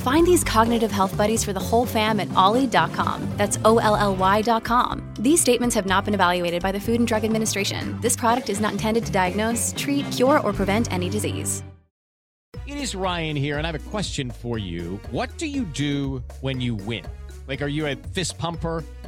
Find these cognitive health buddies for the whole fam at olly.com. That's O L L Y.com. These statements have not been evaluated by the Food and Drug Administration. This product is not intended to diagnose, treat, cure, or prevent any disease. It is Ryan here, and I have a question for you. What do you do when you win? Like, are you a fist pumper?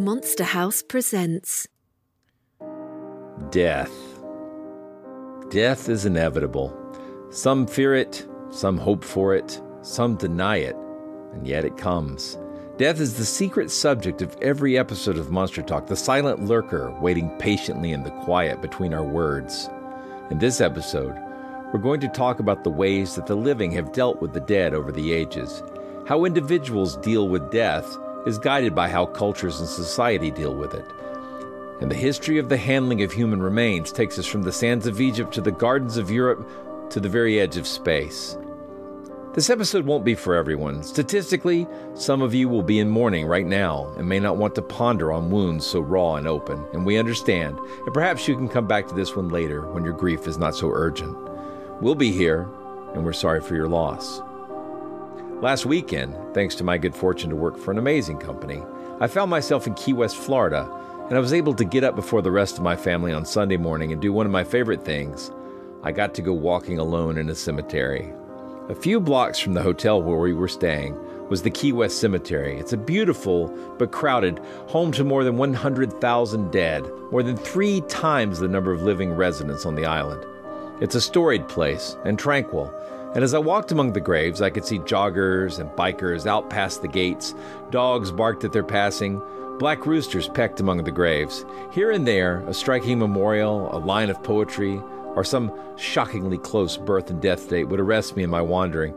Monster House presents Death. Death is inevitable. Some fear it, some hope for it, some deny it, and yet it comes. Death is the secret subject of every episode of Monster Talk, the silent lurker waiting patiently in the quiet between our words. In this episode, we're going to talk about the ways that the living have dealt with the dead over the ages, how individuals deal with death is guided by how cultures and society deal with it. And the history of the handling of human remains takes us from the sands of Egypt to the gardens of Europe to the very edge of space. This episode won't be for everyone. Statistically, some of you will be in mourning right now and may not want to ponder on wounds so raw and open, and we understand. And perhaps you can come back to this one later when your grief is not so urgent. We'll be here, and we're sorry for your loss. Last weekend, thanks to my good fortune to work for an amazing company, I found myself in Key West, Florida, and I was able to get up before the rest of my family on Sunday morning and do one of my favorite things. I got to go walking alone in a cemetery. A few blocks from the hotel where we were staying was the Key West Cemetery. It's a beautiful but crowded home to more than 100,000 dead, more than three times the number of living residents on the island. It's a storied place and tranquil, and as I walked among the graves, I could see joggers and bikers out past the gates. Dogs barked at their passing. Black roosters pecked among the graves. Here and there, a striking memorial, a line of poetry, or some shockingly close birth and death date would arrest me in my wandering.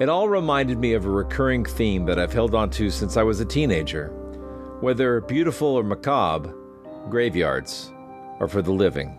It all reminded me of a recurring theme that I've held on to since I was a teenager. Whether beautiful or macabre, graveyards are for the living.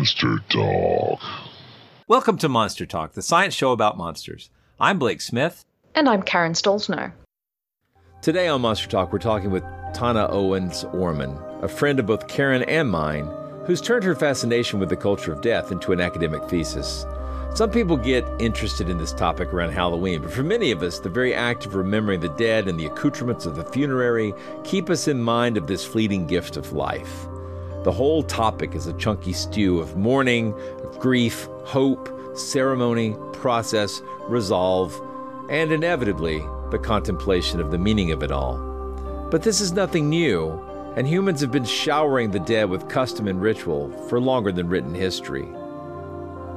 Monster Talk. Welcome to Monster Talk, the science show about monsters. I'm Blake Smith. And I'm Karen Stollznow. Today on Monster Talk, we're talking with Tana Owens Orman, a friend of both Karen and mine, who's turned her fascination with the culture of death into an academic thesis. Some people get interested in this topic around Halloween, but for many of us, the very act of remembering the dead and the accoutrements of the funerary keep us in mind of this fleeting gift of life. The whole topic is a chunky stew of mourning, grief, hope, ceremony, process, resolve, and inevitably the contemplation of the meaning of it all. But this is nothing new, and humans have been showering the dead with custom and ritual for longer than written history.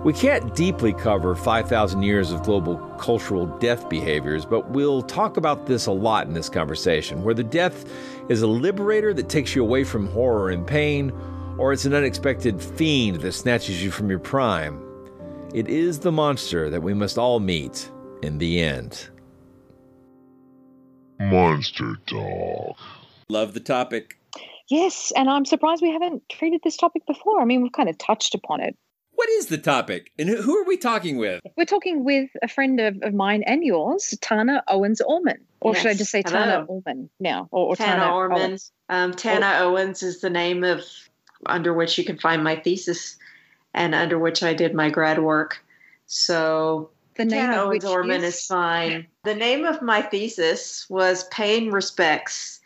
We can't deeply cover 5,000 years of global cultural death behaviors, but we'll talk about this a lot in this conversation, where the death is a liberator that takes you away from horror and pain, or it's an unexpected fiend that snatches you from your prime. It is the monster that we must all meet in the end. Monster Talk. Love the topic. Yes, and I'm surprised we haven't treated this topic before. I mean, we've kind of touched upon it What is the topic? And who, who are we talking with? We're talking with a friend of, of mine and yours, Tana Owens Orman. Or should I just say Hello. Tana Orman now? Or, or Tana, Tana, Orman. Owens. Um, Tana Owens is the name of under which you can find my thesis and under which I did my grad work. So The name Tana of Owens Orman is- is fine. The name of my thesis was Paying Respects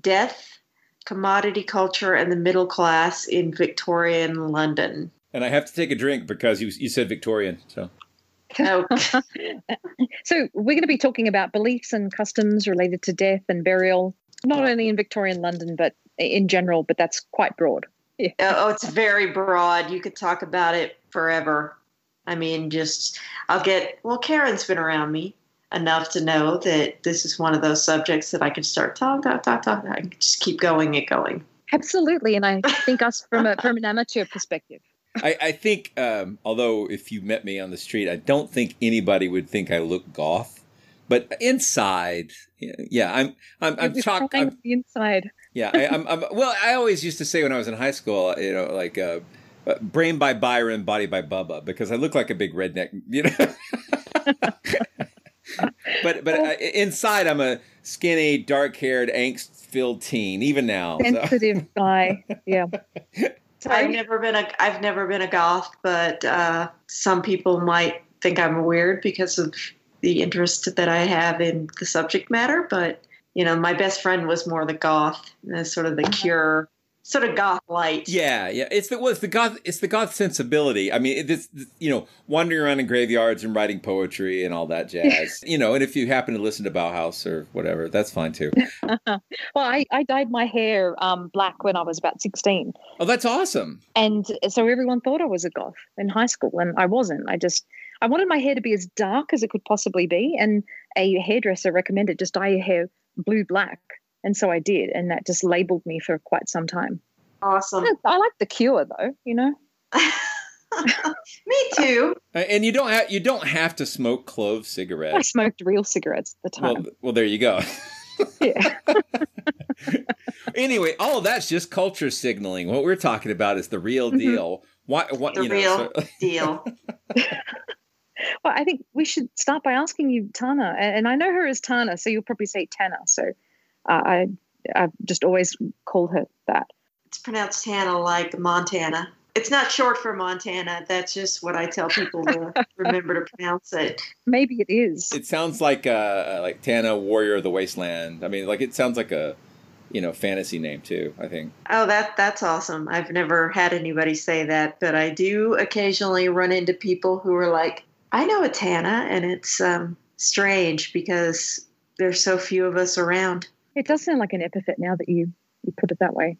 Death, Commodity Culture, and the Middle Class in Victorian London. And I have to take a drink because you, you said Victorian. So Oh, So we're going to be talking about beliefs and customs related to death and burial, not only in Victorian London, but in general, but that's quite broad. Yeah. Oh, oh, it's very broad. You could talk about it forever. I mean, just I'll get well. Karen's been around me enough to know that this is one of those subjects that I can start talking, talk, talk, talk. I can just keep going and going. Absolutely. And I think us from a from an amateur perspective. I, I think, um, although if you met me on the street, I don't think anybody would think I look goth. But inside, yeah, I'm I'm I'm You're chalk. I'm, inside. yeah, I, I'm, I'm well. I always used to say when I was in high school, you know, like uh, uh, brain by Byron, body by Bubba, because I look like a big redneck, you know. but but uh, inside, I'm a skinny, dark haired, angst filled teen, even now. so. Sensitive guy. Yeah. I've never been a I've never been a goth, but uh, some people might think I'm weird because of the interest that I have in the subject matter. But you know, my best friend was more the goth, uh, sort of the cure, sort of goth light. Yeah, yeah. It's the well, it's the goth. It's the goth sensibility. I mean, it- it's you know, wandering around in graveyards and writing poetry and all that jazz. you know, and if you happen to listen to Bauhaus or whatever, that's fine too. well, I, I dyed my hair um, black when I was about 16. Oh, that's awesome. And so everyone thought I was a goth in high school, and I wasn't. I just I wanted my hair to be as dark as it could possibly be, and a hairdresser recommended just dye your hair blue black, and so I did, and that just labeled me for quite some time. Awesome. I, I like the Cure though, you know. Me too. Uh, And you don't have you don't have to smoke clove cigarettes. I smoked real cigarettes at the time. well, there you go. yeah. anyway, all of that's just culture signaling. What we're talking about is the real deal. Why? What? The you know, real so- deal. Well, I think we should start by asking you, Tana, and, and I know her as Tana, so you'll probably say Tana. So uh, I I've just always called her that. It's pronounced Tana like Montana. It's not short for Montana. That's just what I tell people to remember to pronounce it. Maybe it is. It sounds like uh like Tana Warrior of the Wasteland. I mean, like it sounds like a you know fantasy name too. I think. Oh, that that's awesome. I've never had anybody say that, but I do occasionally run into people who are like, "I know a Tana," and it's um, strange because there's so few of us around. It does sound like an epithet now that you you put it that way.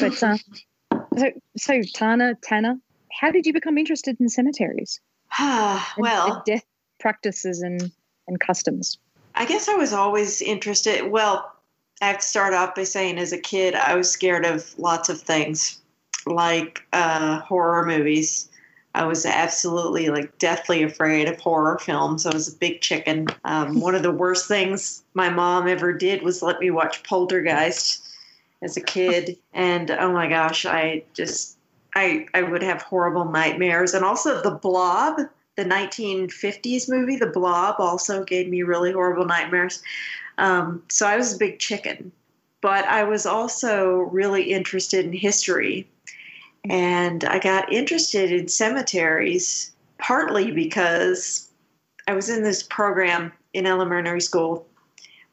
But uh, so so Tana Tana, how did you become interested in cemeteries? and- well, and death practices and and customs. I guess I was always interested. Well, I have to start off by saying, as a kid, I was scared of lots of things, like uh, horror movies. I was absolutely like deathly afraid of horror films. I was a big chicken. Um, one of the worst things my mom ever did was let me watch Poltergeist as a kid, and oh my gosh, I just I I would have horrible nightmares. And also The Blob, the 1950s movie, The Blob, also gave me really horrible nightmares. Um, so I was a big chicken, but I was also really interested in history. And I got interested in cemeteries partly because I was in this program in elementary school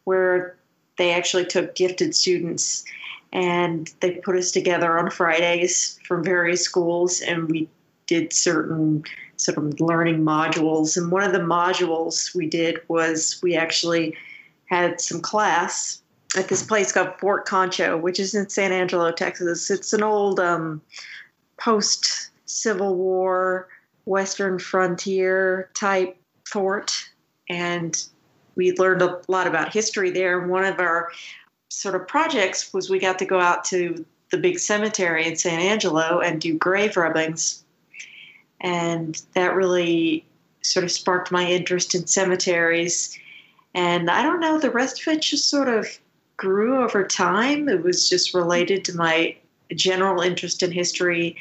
where they actually took gifted students and they put us together on Fridays from various schools and we did certain sort of learning modules. And one of the modules we did was we actually had some class at this place called Fort Concho, which is in San Angelo, Texas. It's an old um, post Civil War Western frontier type fort. And we learned a lot about history there. One of our sort of projects was we got to go out to the big cemetery in San Angelo and do grave rubbings. And that really sort of sparked my interest in cemeteries. And I don't know, the rest of it just sort of grew over time. It was just related to my general interest in history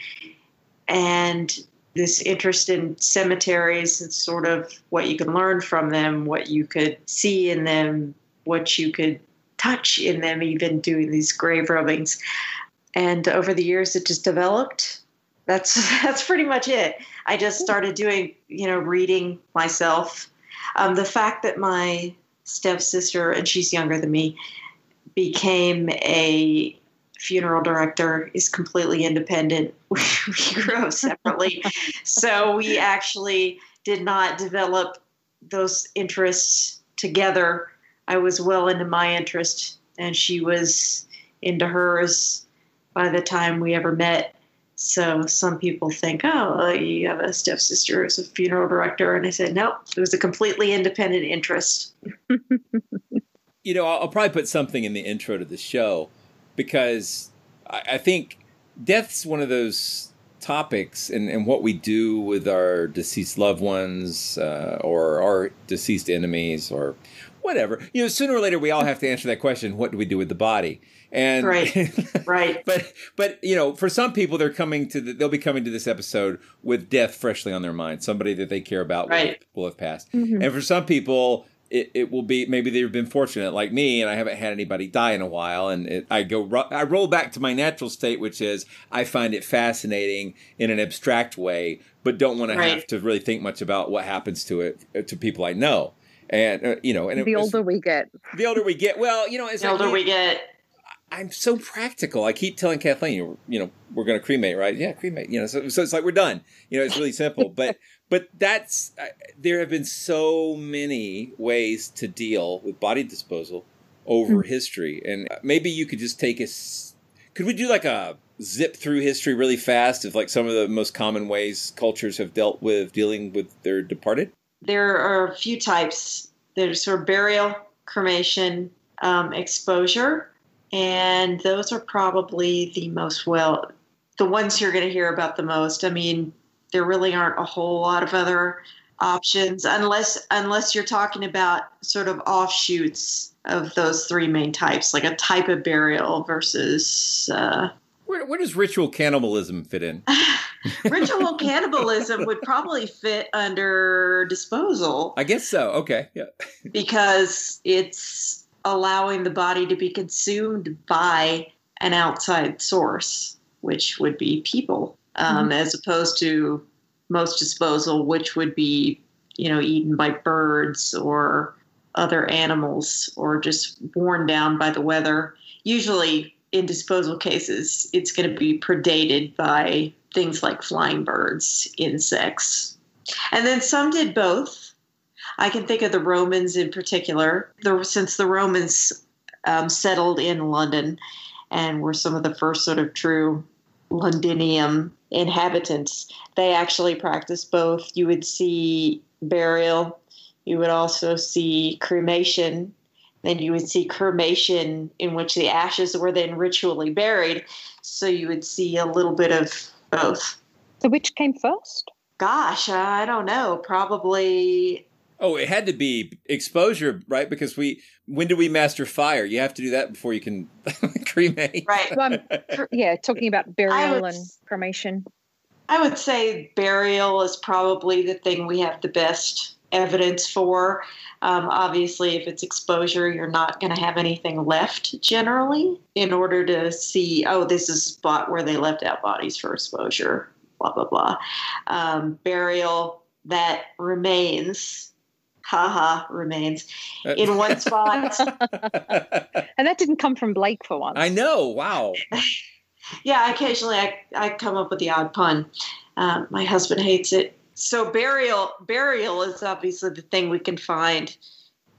and this interest in cemeteries and sort of what you can learn from them, what you could see in them, what you could touch in them, even doing these grave rubbings. And over the years, it just developed. That's that's pretty much it. I just started doing, you know, reading myself. Um, the fact that my stepsister, and she's younger than me, became a funeral director is completely independent. We, we grew separately. so we actually did not develop those interests together. I was well into my interest, and she was into hers by the time we ever met. So some people think, oh, you have a stepsister as a funeral director. And I said, nope, it was a completely independent interest. you know, I'll, I'll probably put something in the intro to the show because I, I think death's one of those topics and, and what we do with our deceased loved ones uh, or our deceased enemies or whatever. You know, sooner or later we all have to answer that question: What do we do with the body? And right, right. But but you know, for some people, they're coming to the, they'll be coming to this episode with death freshly on their mind, somebody that they care about right. will, will have passed. Mm-hmm. And for some people, it, it will be maybe they've been fortunate like me and I haven't had anybody die in a while and it, I go I roll back to my natural state which is I find it fascinating in an abstract way but don't want right. to have to really think much about what happens to it uh, to people I know and uh, you know and the older we get the older we get well you know as the older we get I'm so practical. I keep telling Kathleen, you know, we're going to cremate, right? Yeah, cremate. You know, so, so it's like we're done. You know, it's really simple. But but that's uh, there have been so many ways to deal with body disposal over mm-hmm. history, and uh, maybe you could just take us. Could we do like a zip through history really fast of like some of the most common ways cultures have dealt with dealing with their departed? There are a few types. There's sort of burial, cremation, um, exposure, and those are probably the most well the ones you're going to hear about the most. I mean, there really aren't a whole lot of other options unless unless you're talking about sort of offshoots of those three main types, like a type of burial versus. Uh, where, where does ritual cannibalism fit in? ritual cannibalism would probably fit under disposal. I guess so. Okay. Yeah. because it's allowing the body to be consumed by an outside source, which would be people um, mm-hmm. as opposed to most disposal, which would be, you know, eaten by birds or other animals or just worn down by the weather. Usually, in disposal cases, it's going to be predated by things like flying birds, insects. And then some did both. I can think of the Romans in particular. The, since the Romans um, settled in London and were some of the first sort of true Londinium inhabitants. They actually practice both. You would see burial, you would also see cremation, then you would see cremation in which the ashes were then ritually buried. So you would see a little bit of both. So which came first? Gosh, I don't know. Probably Oh, it had to be exposure, right? Because we, when do we master fire? You have to do that before you can cremate. Right. Well, yeah, talking about burial would, and cremation. I would say burial is probably the thing we have the best evidence for. Um, obviously, if it's exposure, you're not going to have anything left generally in order to see, oh, this is a spot where they left out bodies for exposure, blah, blah, blah. Um, burial, that remains haha remains uh, in one spot. and that didn't come from Blake for once. I know. Wow. yeah, occasionally I, I come up with the odd pun. Um, my husband hates it. So burial burial is obviously the thing we can find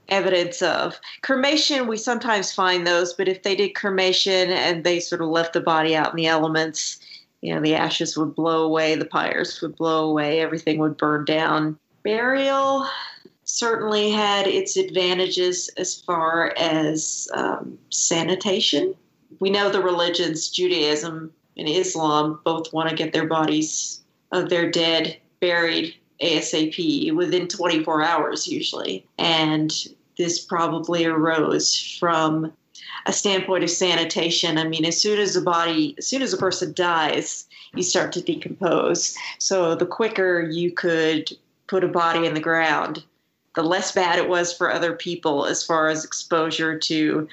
evidence of. Cremation, we sometimes find those, but if they did cremation and they sort of left the body out in the elements, you know, the ashes would blow away, the pyres would blow away, everything would burn down. Burial, certainly had its advantages as far as um, sanitation. We know the religions, Judaism and Islam, both want to get their bodies of their dead buried ASAP within 24 hours, usually. And this probably arose from a standpoint of sanitation. I mean, as soon as a body, as soon as a person dies, you start to decompose. So the quicker you could put a body in the ground, the less bad it was for other people as far as exposure to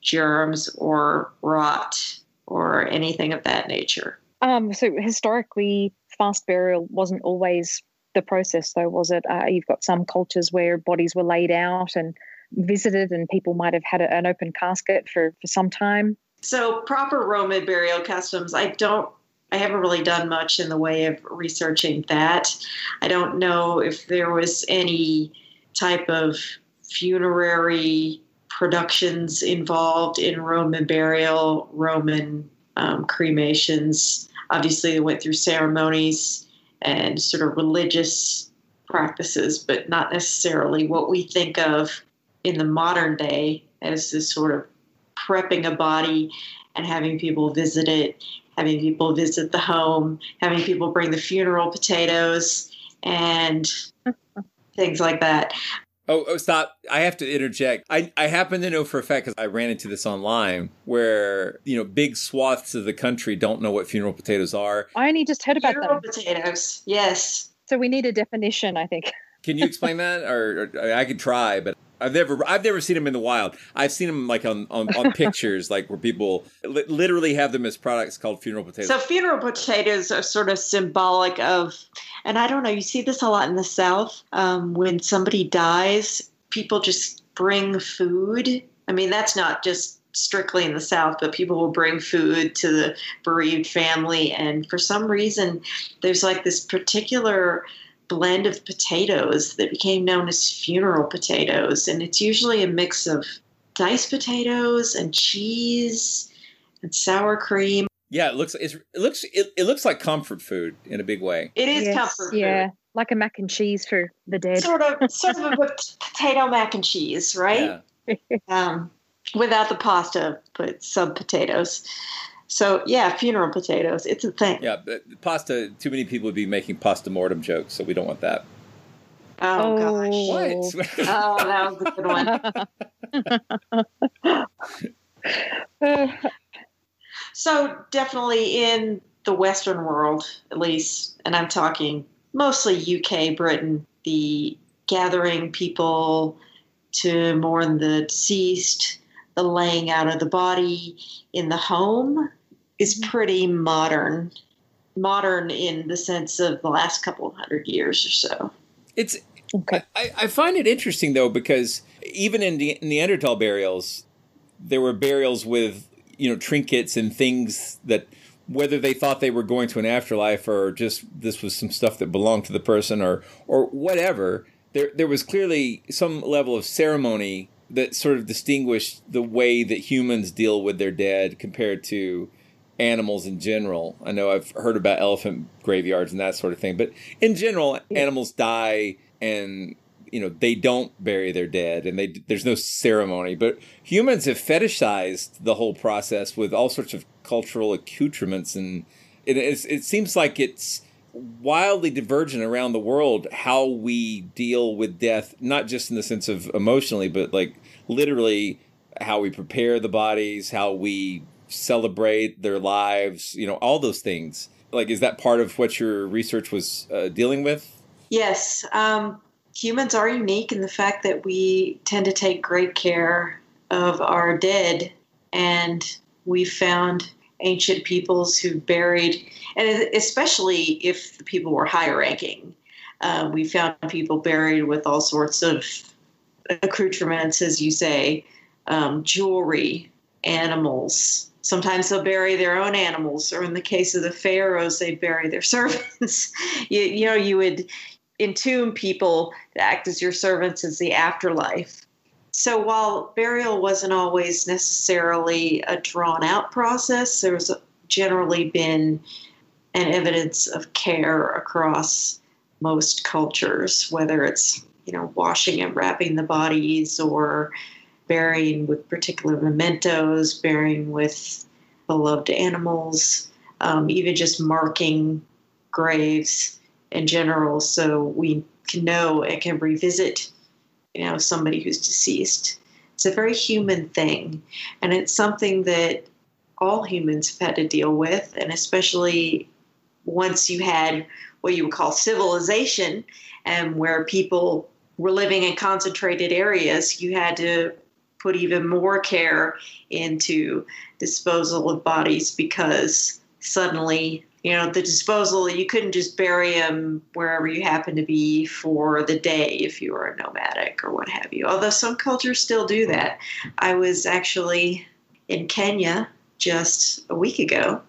germs or rot or anything of that nature. Um, so historically, fast burial wasn't always the process, though, was it? Uh, you've got some cultures where bodies were laid out and visited, and people might have had a, an open casket for, for some time. So, proper Roman burial customs, I don't, I haven't really done much in the way of researching that. I don't know if there was any type of funerary productions involved in Roman burial, Roman um, cremations. Obviously, they went through ceremonies and sort of religious practices, but not necessarily what we think of in the modern day as this sort of prepping a body and having people visit it, having people visit the home, having people bring the funeral potatoes and things like that. Oh, oh, stop. I have to interject. I, I happen to know for a fact because I ran into this online where, you know, big swaths of the country don't know what funeral potatoes are. I only just heard about funeral them. potatoes, yes. So we need a definition, I think. Can you explain that? Or, or, I could try, but I've never I've never seen them in the wild. I've seen them like on on, on pictures, like where people li- literally have them as products called funeral potatoes. So funeral potatoes are sort of symbolic of, and I don't know. You see this a lot in the South. Um, when somebody dies, people just bring food. I mean, that's not just strictly in the South, but people will bring food to the bereaved family, and for some reason, there's like this particular blend of potatoes that became known as funeral potatoes. And it's usually a mix of diced potatoes and cheese and sour cream. Yeah, it looks it looks it, it looks like comfort food in a big way. It is Yes, comfort Yeah, food. like a mac and cheese for the dead. Sort of sort of a potato mac and cheese, right? Um, without the pasta, but some potatoes. So yeah, funeral potatoes. It's a thing. Yeah, but pasta. Too many people would be making pasta mortem jokes, so we don't want that. Oh, Oh. gosh. What? oh, that was a good one. So definitely in the Western world, at least, and I'm talking mostly UK, Britain, the gathering people to mourn the deceased, the laying out of the body in the home is pretty modern. Modern in the sense of the last couple of hundred years or so. It's I, I find it interesting though because even in the Neanderthal burials, there were burials with you know trinkets and things that whether they thought they were going to an afterlife or just this was some stuff that belonged to the person or or whatever. There there was clearly some level of ceremony that sort of distinguished the way that humans deal with their dead compared to animals in general. I know I've heard about elephant graveyards and that sort of thing, but in general, animals die and you know they don't bury their dead and they there's no ceremony. But humans have fetishized the whole process with all sorts of cultural accoutrements, and it is, it seems like it's wildly divergent around the world how we deal with death, not just in the sense of emotionally, but like literally how we prepare the bodies, how we celebrate their lives, you know, all those things. Like, is that part of what your research was uh, dealing with? Yes, um, humans are unique in the fact that we tend to take great care of our dead, and we found ancient peoples who buried, and especially if the people were higher ranking, uh, we found people buried with all sorts of accoutrements, as you say, um, jewelry, animals. Sometimes they'll bury their own animals, or in the case of the pharaohs, they bury their servants. you, you know, you would entomb people to act as your servants as the afterlife. So while burial wasn't always necessarily a drawn out process, there's generally been an evidence of care across most cultures, whether it's you know washing and wrapping the bodies or burying with particular mementos, burying with beloved animals, um, even just marking graves in general, so we can know and can revisit, you know, somebody who's deceased. It's a very human thing, and it's something that all humans have had to deal with, and especially once you had what you would call civilization, and where people were living in concentrated areas, you had to put even more care into disposal of bodies because suddenly you know the disposal you couldn't just bury them wherever you happen to be for the day if you were a nomadic or what have you. Although some cultures still do that. I was actually in kenya just a week ago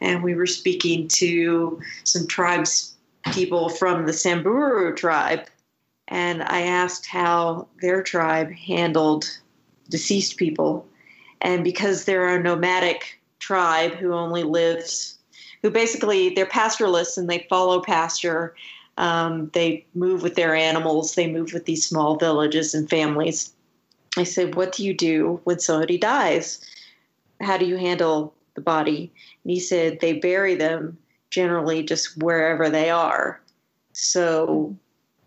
and we were speaking to some tribes people from the samburu tribe and i asked how their tribe handled deceased people and because they're a nomadic tribe who only lives who basically they're pastoralists and they follow pasture. Um, they move with their animals. They move with these small villages and families. I said, "What do you do when somebody dies? How do you handle the body?" And he said, "They bury them generally just wherever they are." So,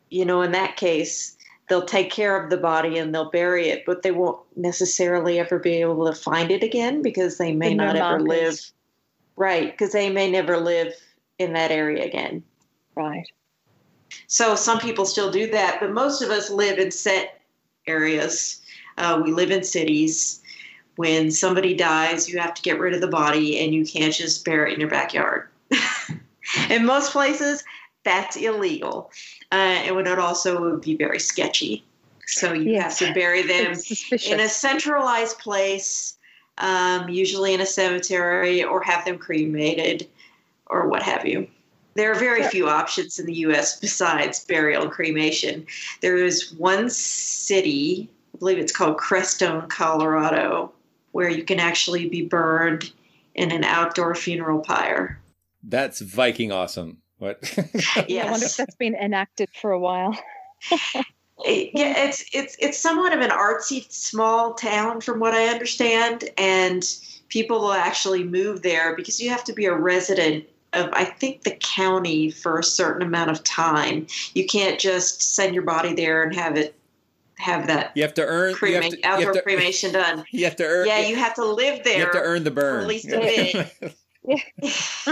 you know, in that case, they'll take care of the body and they'll bury it, but they won't necessarily ever be able to find it again because they may not ever live Right, because they may never live in that area again. Right. So some people still do that, but most of us live in set areas. Uh, we live in cities. When somebody dies, you have to get rid of the body, and you can't just bury it in your backyard. in most places, that's illegal, uh, and it also be very sketchy. So you yes. have to bury them in a centralized place um, usually in a cemetery, or have them cremated, or what have you. There are very few options in the U.S. besides burial and cremation. There is one city, I believe it's called Crestone, Colorado, where you can actually be burned in an outdoor funeral pyre. That's Viking awesome. What? yes. I wonder if that's been enacted for a while. yeah, it's it's it's somewhat of an artsy small town from what I understand, and people will actually move there because you have to be a resident of I think the county for a certain amount of time. You can't just send your body there and have it have that. You have to earn crema- you have to, outdoor you have to, cremation done. You have to earn. Yeah, you have to live there. You have to earn the burn. at least a bit.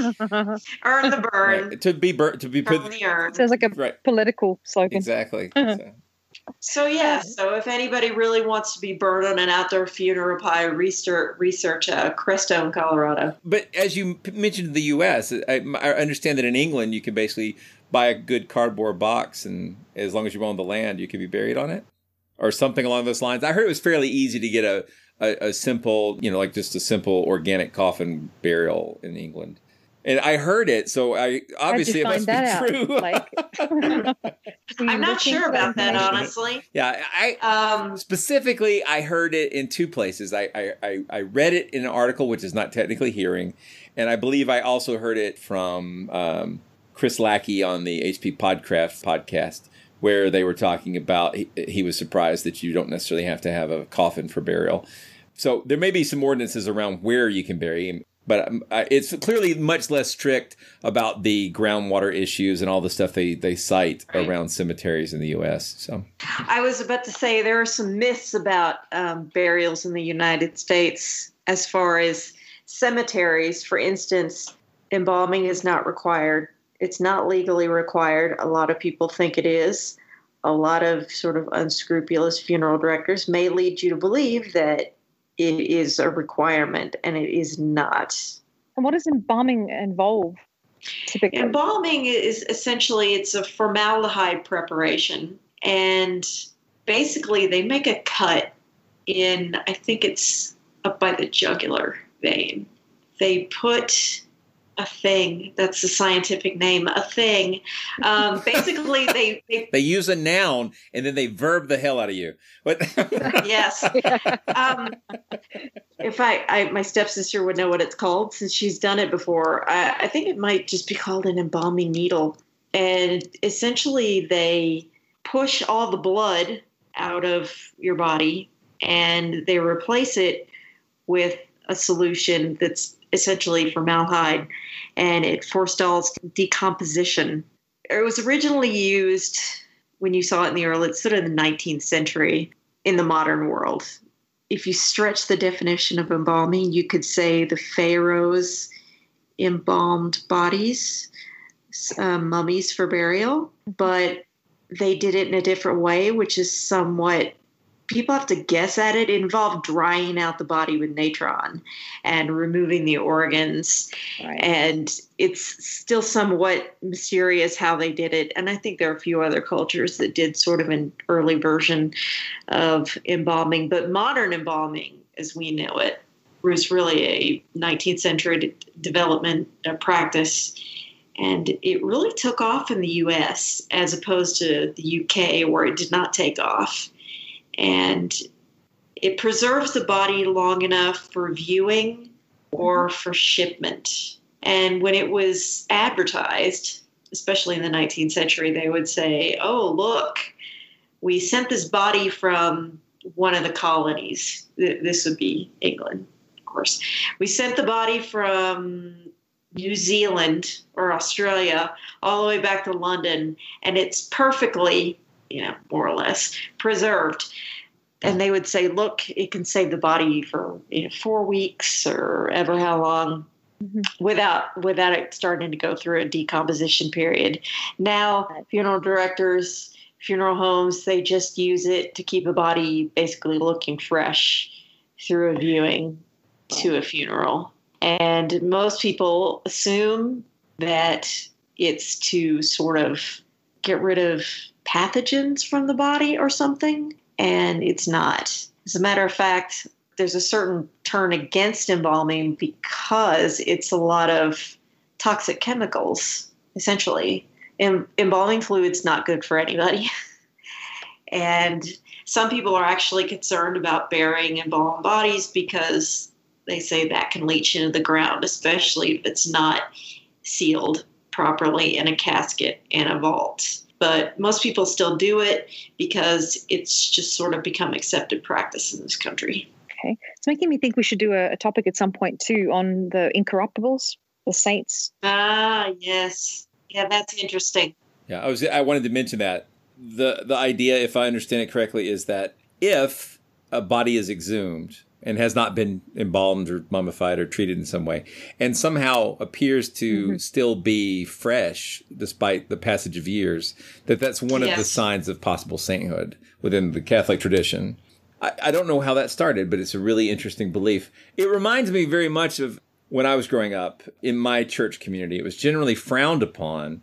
earn the burn right. to be bur- to be put. The earn. Sounds like a right. political slogan. Exactly. so. So yeah, so if anybody really wants to be burned on an outdoor funeral pyre, research research uh, Crestone, Colorado. But as you mentioned in the U.S., I, I, understand that in England you can basically buy a good cardboard box, and as long as you own the land, you can be buried on it, or something along those lines. I heard it was fairly easy to get a, a, a simple, you know, like just a simple organic coffin burial in England and I heard it, so I obviously it must be out, true. Like, I'm not sure about that, honestly. Yeah, I um, specifically I heard it in two places. I, I I read it in an article, which is not technically hearing, and I believe I also heard it from um, Chris Lackey on the HP Podcraft podcast, where they were talking about he, he was surprised that you don't necessarily have to have a coffin for burial. So there may be some ordinances around where you can bury him but um, it's clearly much less strict about the groundwater issues and all the stuff they, they cite right. around cemeteries in the U.S. So I was about to say there are some myths about um, burials in the United States as far as cemeteries. For instance, embalming is not required. It's not legally required. A lot of people think it is. A lot of sort of unscrupulous funeral directors may lead you to believe that it is a requirement and it is not. And what does embalming involve? Typically? Embalming is essentially it's a formaldehyde preparation and basically they make a cut in I think it's up by the jugular vein. They put a thing. That's the scientific name. A thing. Um, basically, they, they, they use a noun and then they verb the hell out of you. What? yes. Um, if I, I, my stepsister would know what it's called since she's done it before. I, I think it might just be called an embalming needle. And essentially, they push all the blood out of your body and they replace it with a solution that's essentially formaldehyde and it forestalls decomposition. It was originally used when you saw it in the early, sort of the 19th century, in the modern world. If you stretch the definition of embalming, you could say the pharaohs embalmed bodies, uh, mummies for burial, but they did it in a different way, which is somewhat people have to guess at it. It involved drying out the body with natron and removing the organs. Right. And it's still somewhat mysterious how they did it. And I think there are a few other cultures that did sort of an early version of embalming. But modern embalming, as we know it, was really a 19th century development practice. And it really took off in the US as opposed to the UK, where it did not take off and it preserves the body long enough for viewing or mm-hmm. for shipment. And when it was advertised, especially in the 19th century, they would say, Oh, look, we sent this body from one of the colonies. This would be England, of course. We sent the body from New Zealand or Australia all the way back to London, and it's perfectly you know, more or less preserved. And they would say, look, it can save the body for you know, four weeks or ever how long mm-hmm. without without it starting to go through a decomposition period. Now, funeral directors, funeral homes, they just use it to keep a body basically looking fresh through a viewing to a funeral. And most people assume that it's to sort of get rid of pathogens from the body or something, and it's not. As a matter of fact, there's a certain turn against embalming because it's a lot of toxic chemicals, essentially. Em- embalming fluid's not good for anybody. and some people are actually concerned about burying embalmed bodies because they say that can leach into the ground, especially if it's not sealed properly in a casket in a vault but most people still do it because it's just sort of become accepted practice in this country. Okay. It's making me think we should do a, a topic at some point too on the incorruptibles, the saints. Ah, yes. Yeah, that's interesting. Yeah, I was I wanted to mention that. The the idea, if I understand it correctly, is that if a body is exhumed, and has not been embalmed or mummified or treated in some way, and somehow appears to mm-hmm. still be fresh despite the passage of years, that that's one yes. of the signs of possible sainthood within the Catholic tradition. I, I don't know how that started, but it's a really interesting belief. It reminds me very much of when I was growing up in my church community. It was generally frowned upon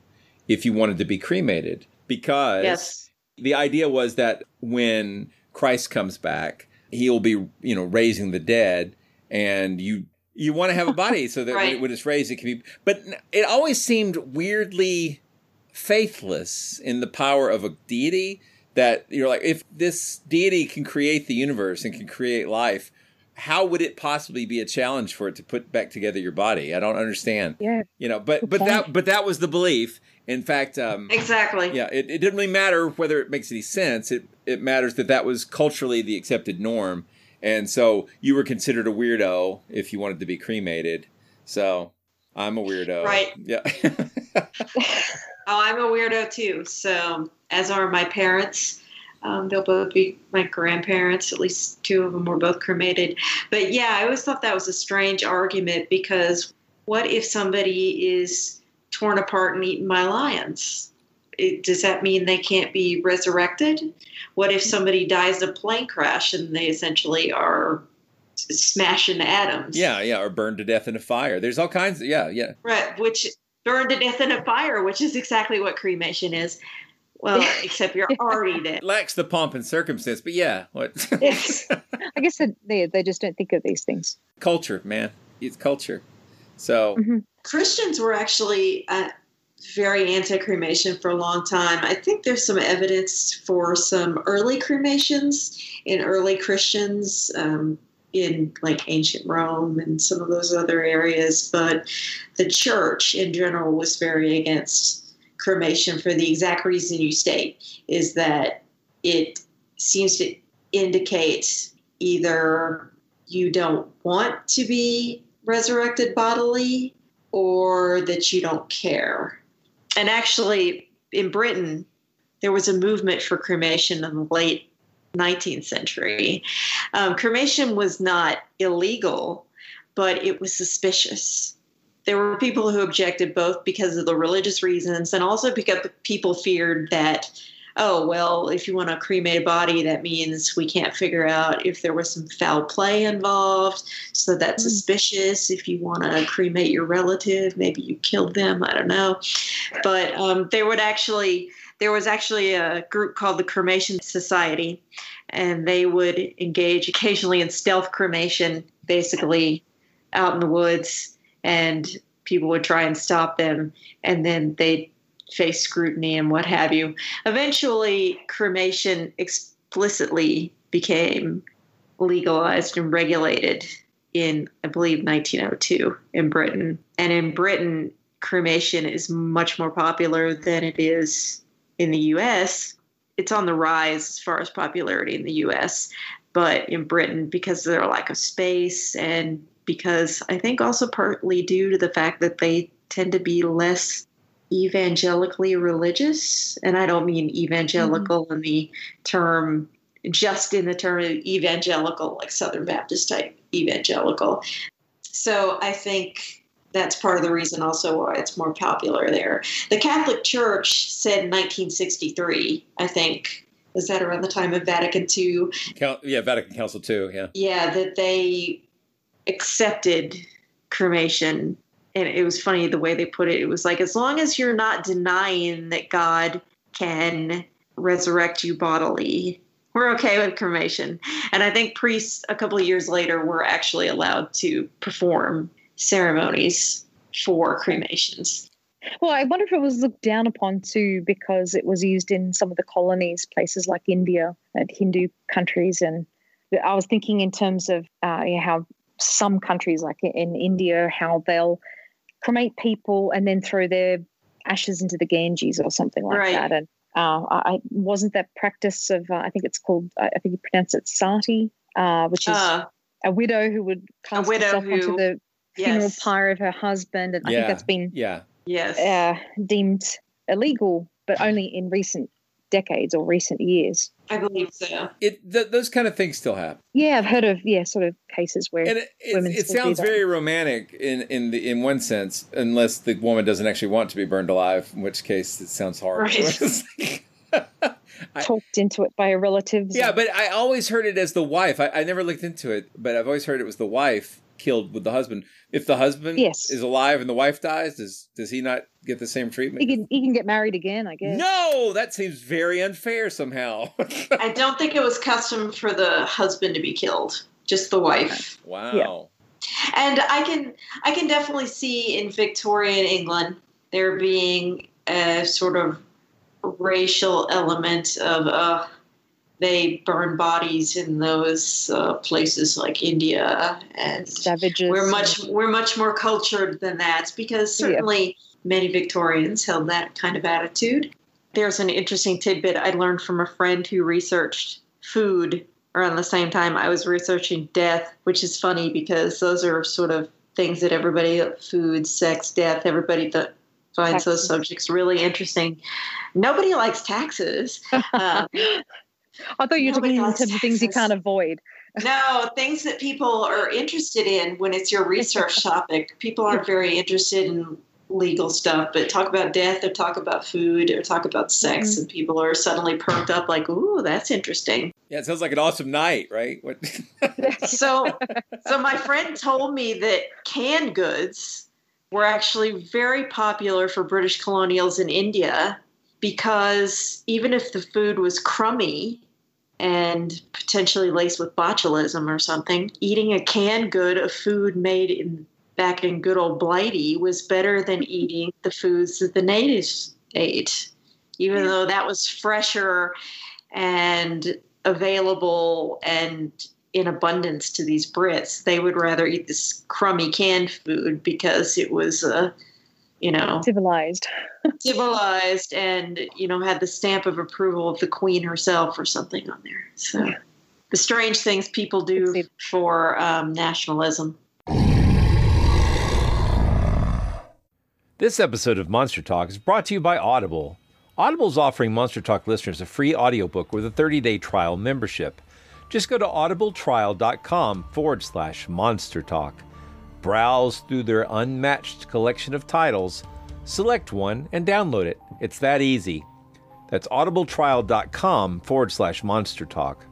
if you wanted to be cremated because yes. the idea was that when Christ comes back, he'll be you know raising the dead and you you want to have a body so that right. when it's raised it can be but it always seemed weirdly faithless in the power of a deity that you're like if this deity can create the universe and can create life how would it possibly be a challenge for it to put back together your body i don't understand yeah you know but but that but that was the belief in fact, um, exactly. Yeah, it, it didn't really matter whether it makes any sense. It it matters that that was culturally the accepted norm, and so you were considered a weirdo if you wanted to be cremated. So I'm a weirdo. Right. Yeah. oh, I'm a weirdo too. So as are my parents. Um, they'll both be my grandparents. At least two of them were both cremated. But yeah, I always thought that was a strange argument because what if somebody is torn apart and eaten by lions. It, does that mean they can't be resurrected? What if somebody dies in a plane crash and they essentially are smashing into atoms? Yeah, yeah, or burned to death in a fire. There's all kinds of, yeah, yeah. Right, which burned to death in a fire, which is exactly what cremation is. Well, except you're already dead. Lacks the pomp and circumstance, but yeah. What? I guess they they just don't think of these things. Culture, man. It's culture. So mm-hmm. Christians were actually uh, very anti cremation for a long time. I think there's some evidence for some early cremations in early Christians. Um, in like ancient Rome and some of those other areas, but the church in general was very against cremation for the exact reason you state is that it seems to indicate either you don't want to be resurrected bodily or that you don't care. And actually, in Britain, there was a movement for cremation in the late 19th century. Um, cremation was not illegal, but it was suspicious. There were people who objected both because of the religious reasons and also because people feared that oh, well, if you want to cremate a body, that means we can't figure out if there was some foul play involved. So that's mm. suspicious. If you want to cremate your relative, maybe you killed them. I don't know. But um, there would actually, there was actually a group called the Cremation Society, and they would engage occasionally in stealth cremation, basically out in the woods, and people would try and stop them, and then they'd face scrutiny and what have you. Eventually, cremation explicitly became legalized and regulated in, I believe, 1902 in Britain. And in Britain, cremation is much more popular than it is in the US. It's on the rise as far as popularity in the US, but in Britain, because of their lack of space and because I think also partly due to the fact that they tend to be less evangelically religious, and I don't mean evangelical mm-hmm. in the term just in the term of evangelical, like Southern Baptist type evangelical. So I think that's part of the reason also why it's more popular there. The Catholic Church said in 1963, I think, was that around the time of Vatican II? yeah, Vatican Council II, yeah. Yeah, that they accepted cremation and it was funny the way they put it. It was like, as long as you're not denying that God can resurrect you bodily, we're okay with cremation. And I think priests, a couple of years later, were actually allowed to perform ceremonies for cremations. Well, I wonder if it was looked down upon too because it was used in some of the colonies, places like India and Hindu countries. And I was thinking in terms of uh, you know, how some countries, like in India, how they'll cremate people and then throw their ashes into the Ganges or something like right. that. And uh, I wasn't that practice of uh, I think it's called I think you pronounce it sati, uh, which is uh, a widow who would cast herself who, onto the funeral yes. pyre of her husband, and I think that's been yeah yes uh, deemed illegal, but only in recent decades or recent years. I believe so. It th- those kind of things still happen. Yeah, I've heard of yeah, sort of cases where and it, it, it sounds very romantic in in the in one sense, unless the woman doesn't actually want to be burned alive, in which case it sounds horrible. Right. I, Talked into it by a relative. Yeah, but I always heard it as the wife. I, I never looked into it, but I've always heard it was the wife killed with the husband. If the husband yes. is alive and the wife dies, does does he not get the same treatment? He can he can get married again, I guess. No, that seems very unfair somehow. I don't think it was custom for the husband to be killed, just the wife. Wow. Yeah. And I can I can definitely see in Victorian England there being a sort of racial element of uh, they burn bodies in those uh, places like India, and Savages. we're much we're much more cultured than that because certainly yeah. many Victorians held that kind of attitude. There's an interesting tidbit I learned from a friend who researched food around the same time I was researching death, which is funny because those are sort of things that everybody food, sex, death, everybody that finds taxes. those subjects really interesting. Nobody likes taxes. Uh, I thought you were talking in terms of things you can't avoid. no, things that people are interested in when it's your research topic. People aren't very interested in legal stuff, but talk about death or talk about food or talk about sex, mm-hmm. and people are suddenly perked up like, "Ooh, that's interesting." Yeah, it sounds like an awesome night, right? so, so my friend told me that canned goods were actually very popular for British colonials in India because even if the food was crummy, and potentially laced with botulism or something. Eating a canned good of food made in back in good old Blighty was better than eating the foods that the natives ate, even though that was fresher and available and in abundance to these Brits. They would rather eat this crummy canned food because it was uh, you know civilized. civilized and you know had the stamp of approval of the queen herself or something on there. So the strange things people do for um, nationalism. This episode of monster talk is brought to you by audible. Audible's offering Monster Talk listeners a free audiobook with a 30 day trial membership. Just go to audibletrial.com forward slash monster talk. Browse through their unmatched collection of titles, select one, and download it. It's that easy. That's audibletrial.com forward slash monster talk.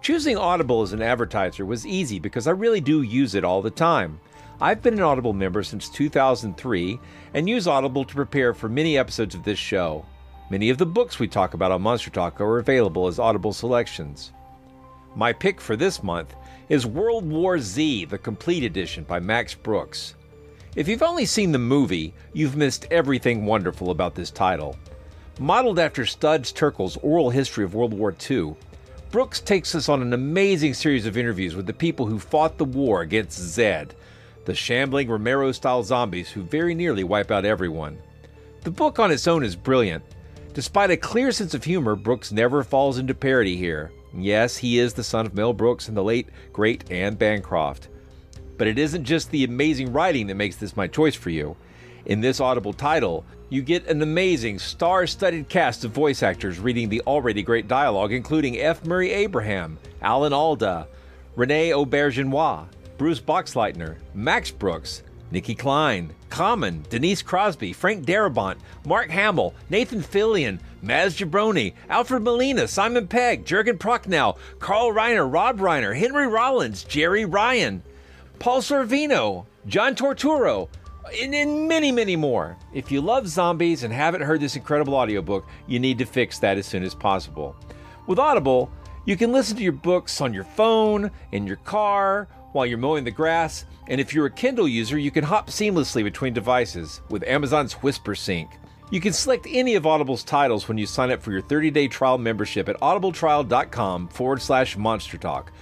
Choosing Audible as an advertiser was easy because I really do use it all the time. I've been an Audible member since 2003 and use Audible to prepare for many episodes of this show. Many of the books we talk about on Monster Talk are available as Audible selections. My pick for this month is World War Z, the complete edition by Max Brooks. If you've only seen the movie, you've missed everything wonderful about this title. Modeled after Studs Terkel's oral history of World War II, Brooks takes us on an amazing series of interviews with the people who fought the war against Zed, the shambling Romero style zombies who very nearly wipe out everyone. The book on its own is brilliant. Despite a clear sense of humor, Brooks never falls into parody here. Yes, he is the son of Mel Brooks and the late, great Anne Bancroft. But it isn't just the amazing writing that makes this my choice for you. In this audible title, you get an amazing, star studded cast of voice actors reading the already great dialogue, including F. Murray Abraham, Alan Alda, Renee Auberjonois, Bruce Boxleitner, Max Brooks, Nikki Klein, Common, Denise Crosby, Frank Darabont, Mark Hamill, Nathan Fillion, Maz Jobrani, Alfred Molina, Simon Pegg, Jurgen Prochnow, Carl Reiner, Rob Reiner, Henry Rollins, Jeri Ryan, Paul Sorvino, John Turturro, and, and many, many more. If you love zombies and haven't heard this incredible audiobook, you need to fix that as soon as possible. With Audible, you can listen to your books on your phone, in your car, while you're mowing the grass, and if you're a Kindle user, you can hop seamlessly between devices with Amazon's Whispersync. You can select any of Audible's titles when you sign up for your 30 day trial membership at audibletrial.com forward slash monster talk.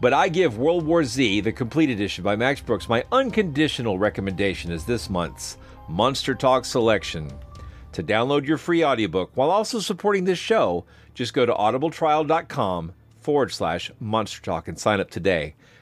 But I give World War Z, the complete edition by Max Brooks, my unconditional recommendation as this month's Monster Talk selection. To download your free audiobook while also supporting this show, just go to audibletrial.com forward slash monster talk and sign up today.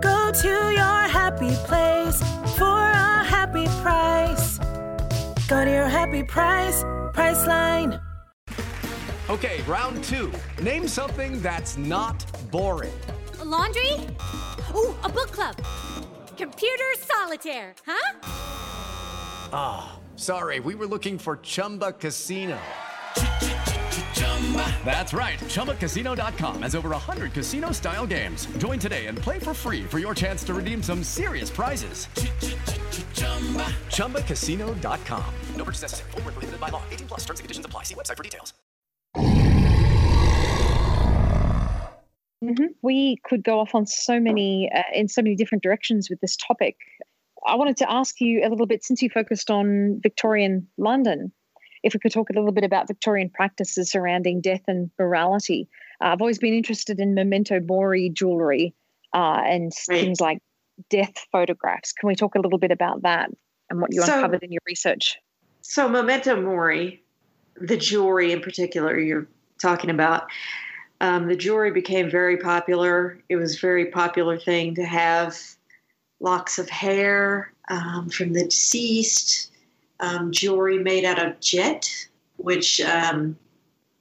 Go to your happy place for a happy price. Go to your happy price, Priceline. Okay, round two. Name something that's not boring. A laundry? Ooh, a book club. Computer solitaire, huh? Ah, oh, sorry, we were looking for Chumba Casino. That's right. ChumbaCasino.com has over 100 casino style games. Join today and play for free for your chance to redeem some serious prizes. ChumbaCasino.com. No purchase necessary. Full prohibited by law. 18 plus terms and conditions apply. See website for details. Mm-hmm. We could go off on so many, uh, in so many different directions with this topic. I wanted to ask you a little bit, since you focused on Victorian London, if we could talk a little bit about Victorian practices surrounding death and morality. Uh, I've always been interested in memento mori jewelry uh, and right. things like death photographs. Can we talk a little bit about that and what you so, uncovered in your research? So, memento mori, the jewelry in particular you're talking about, um, the jewelry became very popular. It was a very popular thing to have locks of hair um, from the deceased, um, jewelry made out of jet, which um,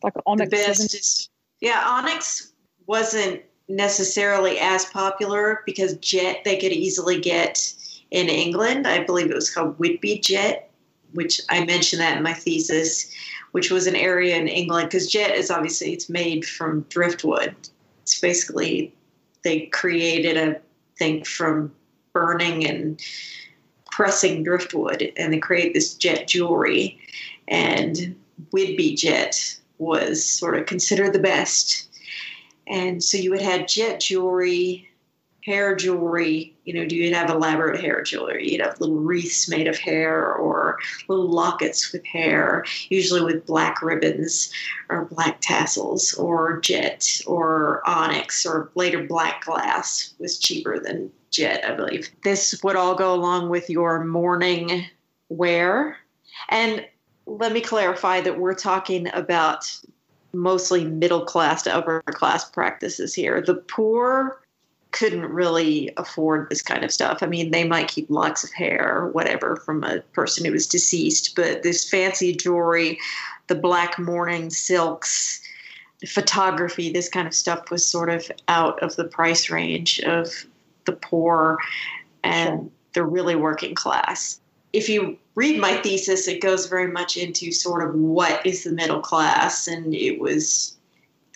like onyx. The best is, yeah, onyx wasn't necessarily as popular because jet they could easily get in England. I believe it was called Whitby jet, which I mentioned that in my thesis, which was an area in England because jet is obviously it's made from driftwood. It's basically they created a thing from burning and pressing driftwood and they create this jet jewelry. And Whitby jet was sort of considered the best. And so you would have jet jewelry hair jewelry. You know, do you have elaborate hair jewelry? You'd have little wreaths made of hair or little lockets with hair, usually with black ribbons or black tassels or jet or onyx or later black glass was cheaper than jet, I believe. This would all go along with your mourning wear. And let me clarify that we're talking about mostly middle class to upper class practices here. The poor couldn't really afford this kind of stuff. I mean, they might keep locks of hair or whatever from a person who was deceased, but this fancy jewelry, the black mourning silks, photography, this kind of stuff was sort of out of the price range of the poor and the really working class. If you read my thesis, it goes very much into sort of what is the middle class, and it was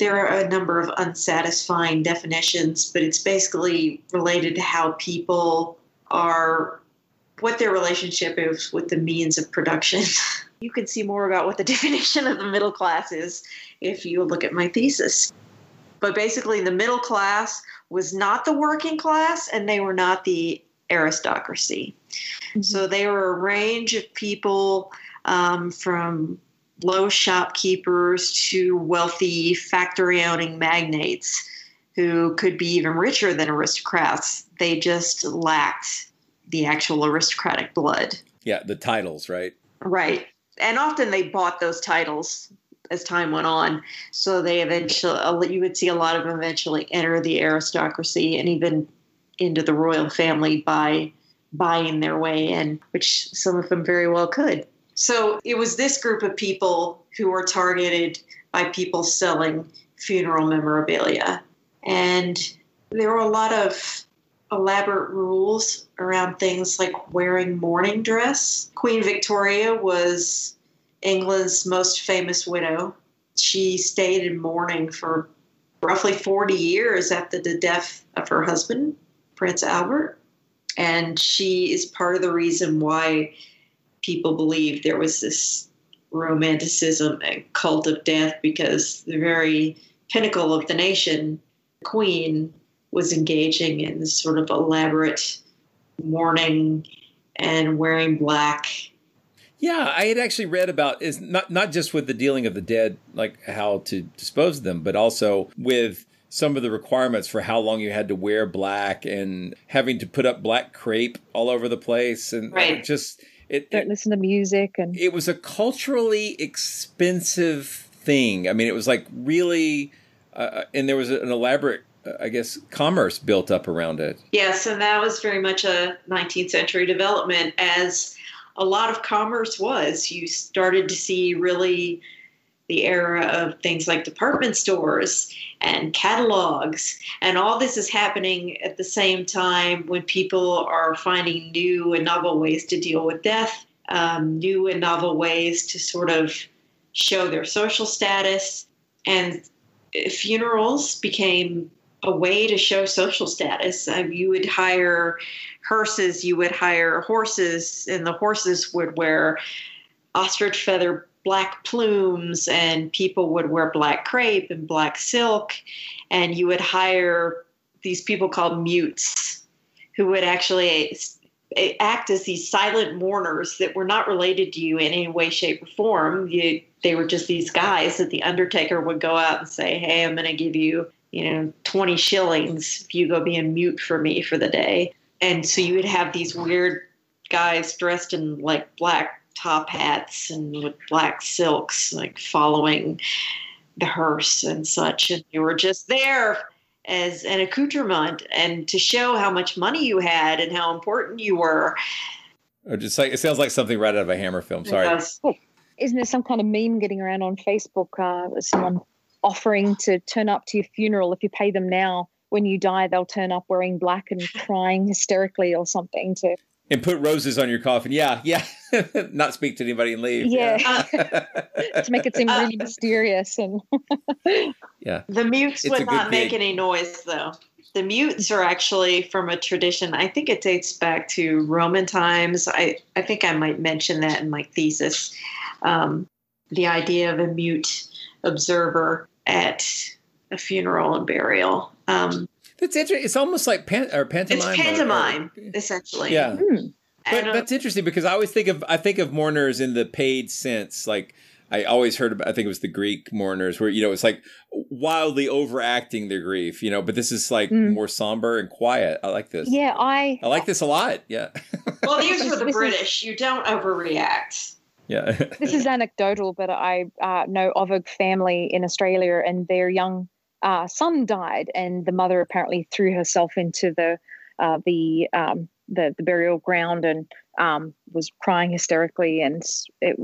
there are a number of unsatisfying definitions, but it's basically related to how people are, what their relationship is with the means of production. you can see more about what the definition of the middle class is if you look at my thesis. But basically, the middle class was not the working class and they were not the aristocracy. Mm-hmm. So they were a range of people um, from low shopkeepers to wealthy factory owning magnates who could be even richer than aristocrats. They just lacked the actual aristocratic blood. Yeah, the titles, right? Right. And often they bought those titles as time went on. So they eventually, you would see a lot of them eventually enter the aristocracy and even into the royal family by buying their way in, which some of them very well could. So it was this group of people who were targeted by people selling funeral memorabilia. And there were a lot of elaborate rules around things like wearing mourning dress. Queen Victoria was England's most famous widow. She stayed in mourning for roughly 40 years after the death of her husband, Prince Albert. And she is part of the reason why people believe there was this romanticism and cult of death because the very pinnacle of the nation, the Queen, was engaging in this sort of elaborate mourning and wearing black. Yeah, I had actually read about is not not just with the dealing of the dead, like how to dispose of them, but also with some of the requirements for how long you had to wear black and having to put up black crepe all over the place and right. just it, don't listen to music and it was a culturally expensive thing. I mean it was like really uh, and there was an elaborate uh, i guess commerce built up around it. Yes and that was very much a 19th century development. As a lot of commerce was you started to see really the era of things like department stores and catalogs. And all this is happening at the same time when people are finding new and novel ways to deal with death, um, new and novel ways to sort of show their social status. And funerals became a way to show social status. Um, you would hire hearses, you would hire horses, and the horses would wear ostrich feather black plumes and people would wear black crepe and black silk. And you would hire these people called mutes who would actually act as these silent mourners that were not related to you in any way shape or form. You, they were just these guys that the undertaker would go out and say hey i'm going to give you you know 20 shillings if you go be a mute for me for the day. And so you would have these weird guys dressed in like black top hats and with black silks, like following the hearse and such. And you were just there as an accoutrement and to show how much money you had and how important you were. Or just like it sounds like something right out of a Hammer film. Sorry. Oh, isn't there some kind of meme getting around on Facebook? Uh, someone offering to turn up to your funeral if you pay them now. When you die, they'll turn up wearing black and crying hysterically or something to and put roses on your coffin. Yeah, yeah. Not speak to anybody and leave. Yeah, yeah. to make it seem really mysterious and. yeah. The mutes it's would not make any noise, though. The mutes are actually from a tradition. I think it dates back to Roman times. I I think I might mention that in my thesis. Um, the idea of a mute observer at a funeral and burial Um, That's interesting. It's almost like pan- or pantomime. it's or- or- pantomime, essentially. Yeah. But uh, that's interesting because I always think of I think of mourners in the paid sense. Like I always heard about I think it was the Greek mourners where you know it's like wildly overacting their grief, you know, but this is like Mm. more somber and quiet. I like this. Yeah, I I like this a lot. Yeah. well, these were the British. You don't overreact. Yeah. this is anecdotal, but I uh, know of a family in Australia, and their young uh, son died, and the mother apparently threw herself into the uh, the, um, the the burial ground and um, was crying hysterically, and it,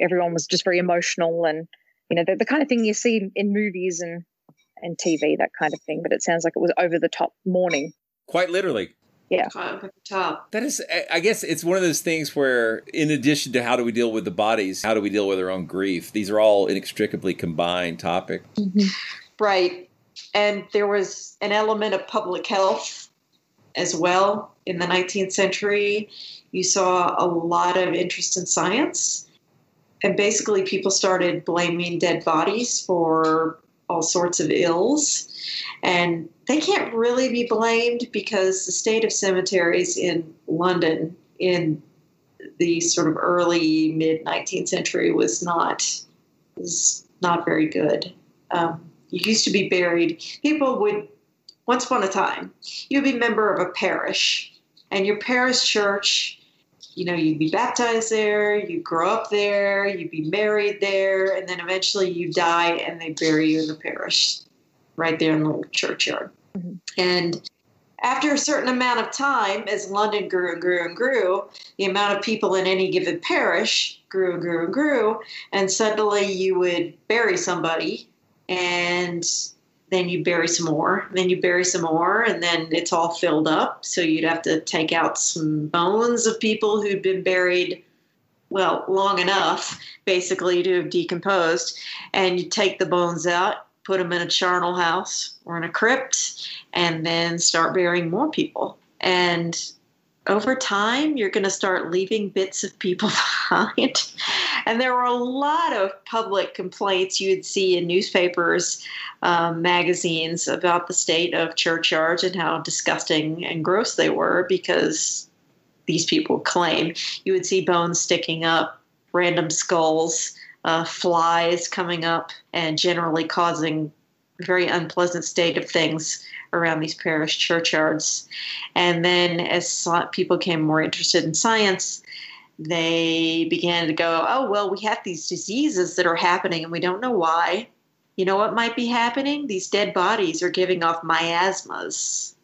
everyone was just very emotional, and you know the, the kind of thing you see in, in movies and and TV, that kind of thing. But it sounds like it was over the top mourning. Quite literally. Yeah. Over top. That is, I- I guess it's one of those things where, in addition to how do we deal with the bodies, how do we deal with our own grief? These are all inextricably combined topics. Right. And there was an element of public health as well in the 19th century. You saw a lot of interest in science. And basically, people started blaming dead bodies for all sorts of ills. And they can't really be blamed because the state of cemeteries in London in the sort of early mid 19th century was not was not very good. Um, used to be buried. People would once upon a time you'd be a member of a parish, and your parish church. You know, you'd be baptized there, you'd grow up there, you'd be married there, and then eventually you die and they bury you in the parish, right there in the little churchyard. Mm-hmm. And after a certain amount of time, as London grew and grew and grew, the amount of people in any given parish grew and grew and grew, and suddenly you would bury somebody, and then you bury some more, then you bury some more, and then it's all filled up. So you'd have to take out some bones of people who'd been buried, well, long enough, basically, to have decomposed, and you take the bones out, put them in a charnel house or in a crypt, and then start burying more people. And over time, you're going to start leaving bits of people behind. And there were a lot of public complaints you would see in newspapers, um, magazines about the state of churchyards and how disgusting and gross they were because these people claim you would see bones sticking up, random skulls, uh, flies coming up, and generally causing very unpleasant state of things around these parish churchyards. And then as people became more interested in science, they began to go, oh, well, we have these diseases that are happening and we don't know why. You know what might be happening? These dead bodies are giving off miasmas.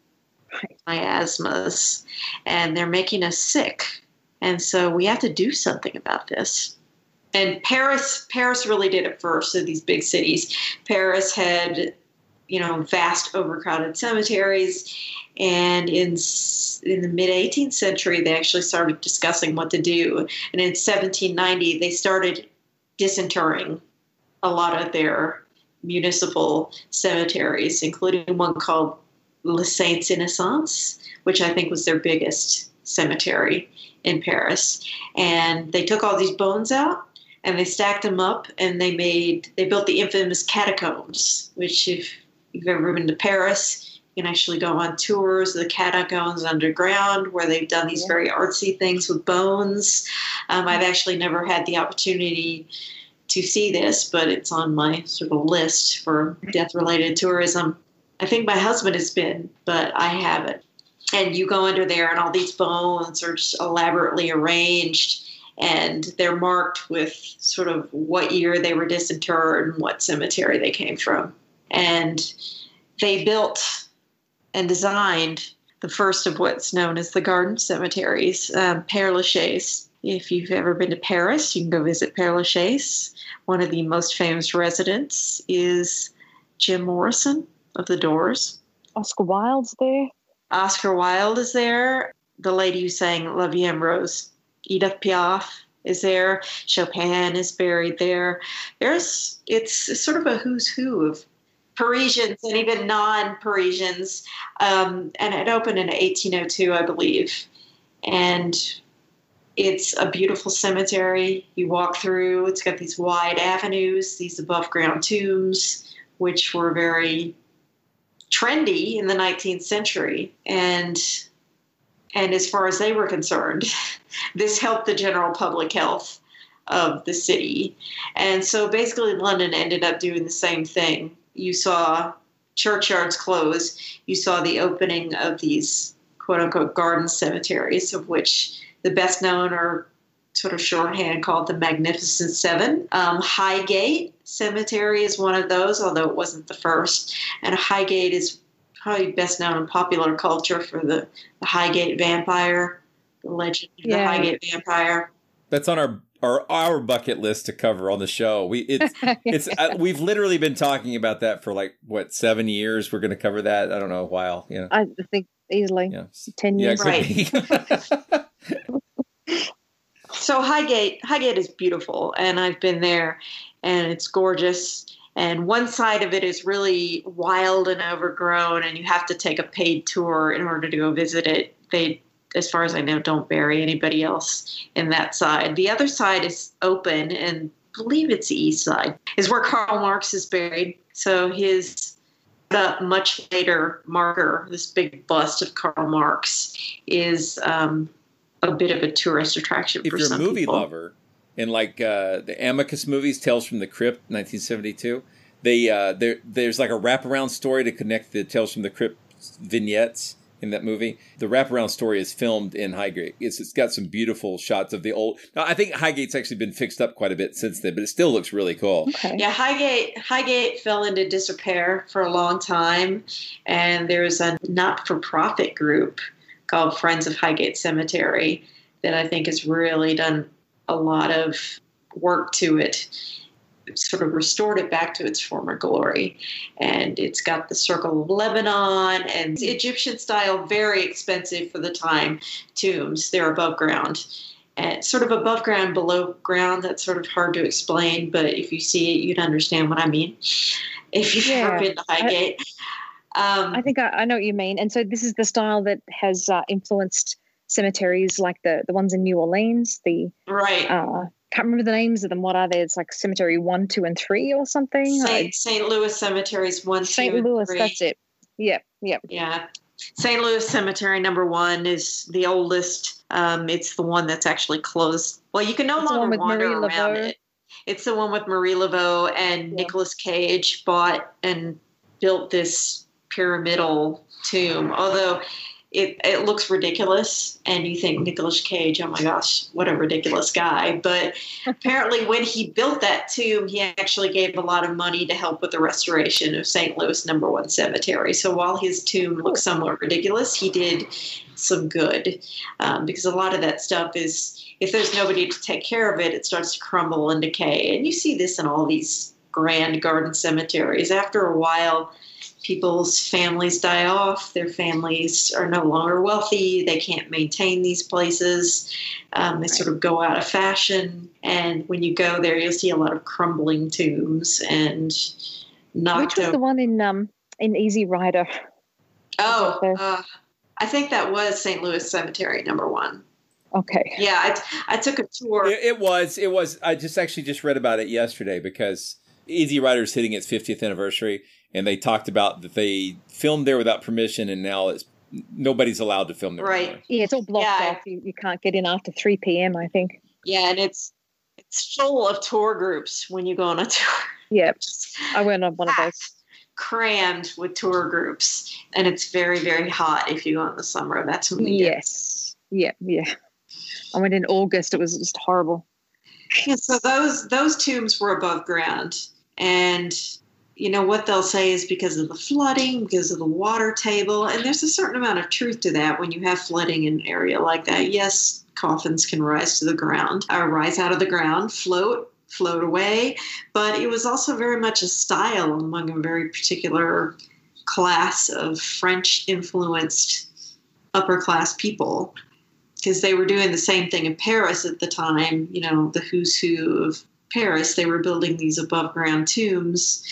Miasmas. And they're making us sick. And so we have to do something about this. And Paris, Paris really did it first of these big cities. Paris had, you know, vast overcrowded cemeteries. And in in the mid 18th century, they actually started discussing what to do. And in 1790, they started disinterring a lot of their municipal cemeteries, including one called Les Saints Innocents, which I think was their biggest cemetery in Paris. And they took all these bones out and they stacked them up and they made they built the infamous catacombs, which if you've ever been to Paris, you can actually go on tours of the catacombs underground where they've done these very artsy things with bones. Um, I've actually never had the opportunity to see this, but it's on my sort of list for death related tourism. I think my husband has been, but I haven't. And you go under there, and all these bones are just elaborately arranged, and they're marked with sort of what year they were disinterred and what cemetery they came from. And they built and designed the first of what's known as the garden cemeteries, um, Père Lachaise. If you've ever been to Paris, you can go visit Père Lachaise. One of the most famous residents is Jim Morrison of the Doors. Oscar Wilde's there. Oscar Wilde is there. The lady who sang La Vie en Rose, Edith Piaf, is there. Chopin is buried there. There's it's sort of a who's who of Parisians and even non-Parisians. Um, and it opened in 1802, I believe. And it's a beautiful cemetery. You walk through. It's got these wide avenues, these above-ground tombs, which were very trendy in the 19th century, and and as far as they were concerned, this helped the general public health of the city. And so basically, London ended up doing the same thing. You saw churchyards close, you saw the opening of these quote unquote garden cemeteries, of which the best known are sort of shorthand called the Magnificent Seven. Um, Highgate Cemetery is one of those, although it wasn't the first. And Highgate is probably best known in popular culture for the, the Highgate vampire, the legend of the Highgate vampire. That's on our our our bucket list to cover on the show. We it's it's uh, we've literally been talking about that for like what seven years. We're going to cover that. I don't know a while. You know. I think easily ten Yeah, years. it could. So Highgate, Highgate is beautiful, and I've been there, and it's gorgeous. And one side of it is really wild and overgrown, and you have to take a paid tour in order to go visit it. They, as far as I know, don't bury anybody else in that side. The other side is open, and I believe it's the east side is where Karl Marx is buried. So his the much later marker, this big bust of Karl Marx, is um, a bit of a tourist attraction if for you're a some movie people. lover and like uh, the Amicus movies, Tales from the Crypt, 1972, they uh, there there's like a wraparound story to connect the Tales from the Crypt vignettes in that movie. The wraparound story is filmed in Highgate. It's, it's got some beautiful shots of the old. Now, I think Highgate's actually been fixed up quite a bit since then, but it still looks really cool. Yeah, Highgate Highgate fell into disrepair for a long time, and there's a not-for-profit group called Friends of Highgate Cemetery that I think has really done a lot of work to it, sort of restored it back to its former glory. And it's got the Circle of Lebanon and Egyptian style, very expensive for the time tombs. They're above ground. And sort of above ground, below ground, that's sort of hard to explain, but if you see it, you'd understand what I mean. If you've ever Yeah. been to Highgate. Um, I think I, I know what you mean. And so this is the style that has uh, influenced cemeteries like the the ones in New Orleans. The right. Uh, can't remember the names of them. What are they? It's like cemetery one, two, and three, or something. St. St. Louis Cemeteries one, St. two, Louis. That's it. Yep. Yep. Yeah. St. Louis Cemetery number one is the oldest. Um, it's the one that's actually closed. Well, you can no It's longer wander Marie around Laveau. it. It's the one with Marie Laveau and Nicolas Cage bought and built this pyramidal tomb. Although it, it looks ridiculous, and you think Nicolas Cage, oh my gosh, what a ridiculous guy. But apparently, when he built that tomb, he actually gave a lot of money to help with the restoration of St. Louis Number One Cemetery. So while his tomb looks somewhat ridiculous, he did some good um, because a lot of that stuff is if there's nobody to take care of it, it starts to crumble and decay. And you see this in all these grand garden cemeteries. After a while, people's families die off. Their families are no longer wealthy. They can't maintain these places. Um, they sort of go out of fashion. And when you go there, you'll see a lot of crumbling tombs and knocked Which was over. the one in um in Easy Rider? Oh, uh, I think that was St. Louis Cemetery number one. Okay. Yeah, I, I took a tour. It, it was. It was. I just actually just read about it yesterday because Easy Rider is hitting its 50th anniversary, and they talked about that they filmed there without permission, and now it's nobody's allowed to film there. Right. Yeah, it's all blocked Yeah. off. You, you can't get in after three p.m. I think. Yeah, and it's it's full of tour groups when you go on a tour. Yep. I went on one of those. Crammed with tour groups, and it's very very hot if you go in the summer. That's when we get Yes. Yeah. Yeah. I went in August. It was just horrible. Yeah, so those those tombs were above ground, and you know what they'll say is because of the flooding, because of the water table, and there's a certain amount of truth to that when you have flooding in an area like that. Yes, coffins can rise to the ground, or rise out of the ground, float, float away, but it was also very much a style among a very particular class of French influenced upper class people because they were doing the same thing in Paris at the time. You know, the who's who of Paris. They were building these above ground tombs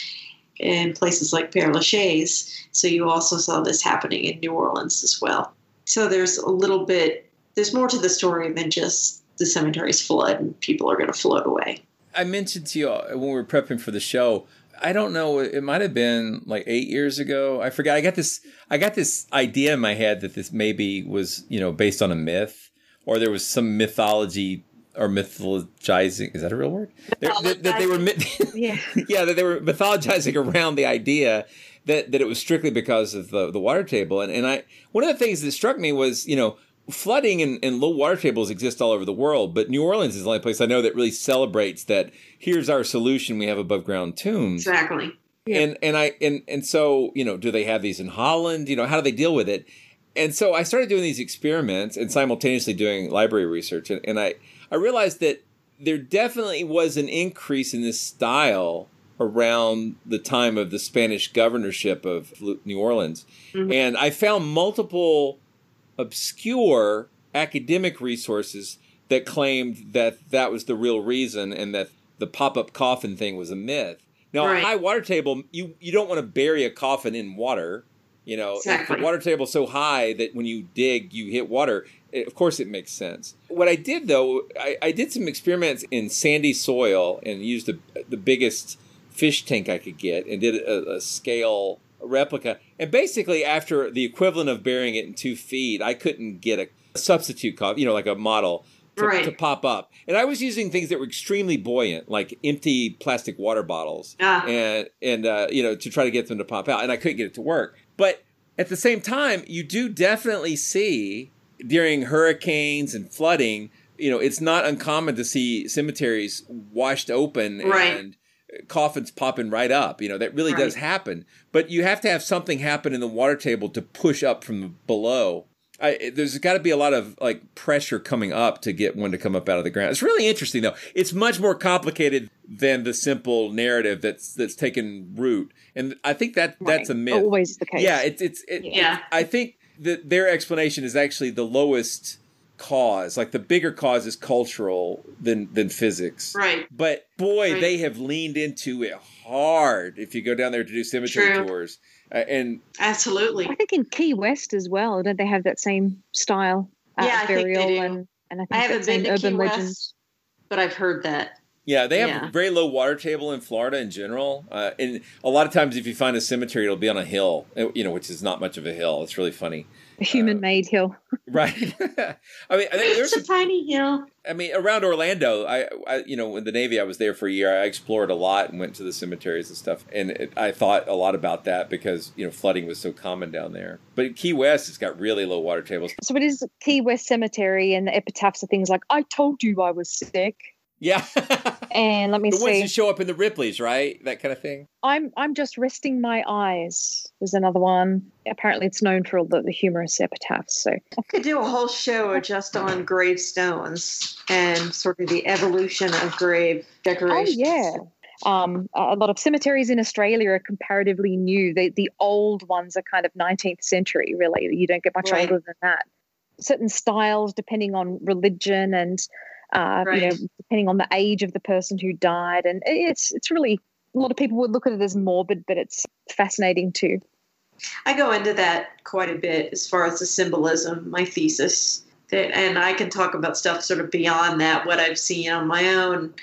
in places like Père Lachaise. So you also saw this happening in New Orleans as well. So there's a little bit. There's more to the story than just the cemeteries flood and people are going to float away. I mentioned to you when we were prepping for the show. I don't know. It might have been like eight years ago. I forgot. I got this. I got this idea in my head that this maybe was you know based on a myth, or there was some mythology or mythologizing. Is that a real word? That, that they were, yeah, yeah, that they were mythologizing around the idea that that it was strictly because of the the water table. And and I one of the things that struck me was you know flooding and, and, low water tables exist all over the world, but New Orleans is the only place I know that really celebrates that. Here's our solution: we have above ground tombs. Exactly. Yeah. And and I and and so you know, do they have these in Holland? You know, how do they deal with it? And so I started doing these experiments and simultaneously doing library research, and, and I I realized that there definitely was an increase in this style around the time of the Spanish governorship of New Orleans, mm-hmm. and I found multiple obscure academic resources that claimed that that was the real reason and that the pop-up coffin thing was a myth. Now, right. a high water table, you you don't want to bury a coffin in water. You know, exactly. the water table so high that when you dig, you hit water. It, of course, it makes sense. What I did though, I, I did some experiments in sandy soil and used the the biggest fish tank I could get and did a, a scale replica. And basically, after the equivalent of burying it in two feet, I couldn't get a substitute coffin, you know, like a model to, right. to, pop up. And I was using things that were extremely buoyant, like empty plastic water bottles, ah. and and uh, you know to try to get them to pop out. And I couldn't get it to work. But at the same time, you do definitely see during hurricanes and flooding. You know, it's not uncommon to see cemeteries washed open right. and coffins popping right up. You know, that really right. does happen. But you have to have something happen in the water table to push up from below. I, there's got to be a lot of like pressure coming up to get one to come up out of the ground. It's really interesting though. It's much more complicated than the simple narrative that's that's taken root, and I think that right. that's a myth. Always the case. Yeah, it's it's it, yeah. It, I think that their explanation is actually the lowest cause. Like the bigger cause is cultural than than physics. Right. But boy, right. they have leaned into it hard. If you go down there to do cemetery True. tours, uh, and absolutely, I think in Key West as well, don't they have that same style? Uh, yeah, burial I think they do. And, and I, think I haven't been to urban Key West, legends. but I've heard that. Yeah, they have yeah. very low water table in Florida in general, uh, and a lot of times if you find a cemetery, it'll be on a hill, you know, which is not much of a hill. It's really funny a human-made uh, hill. right. I mean, I think there's a tiny hill. I mean, around Orlando, I, I, you know, in the Navy, I was there for a year. I explored a lot and went to the cemeteries and stuff, and it, I thought a lot about that because you know flooding was so common down there. But Key West it's got really low water tables. So it is Key West Cemetery, and the epitaphs are things like "I told you I was sick." Yeah. and let me the see. The ones that show up in the Ripley's, right? That kind of thing. I'm I'm just resting my eyes. There's another one. Apparently, it's known for all the, the humorous epitaphs. So I could do a whole show just on gravestones and sort of the evolution of grave decorations. Oh yeah. Um, a lot of cemeteries in Australia are comparatively new. The the old ones are kind of 19th century. Really, you don't get much right. older than that. Certain styles, depending on religion and uh, right. you know, depending on the age of the person who died. And it's it's really a lot of people would look at it as morbid, but it's fascinating too. I go into that quite a bit as far as the symbolism, my thesis, that, and I can talk about stuff sort of beyond that, what I've seen on my own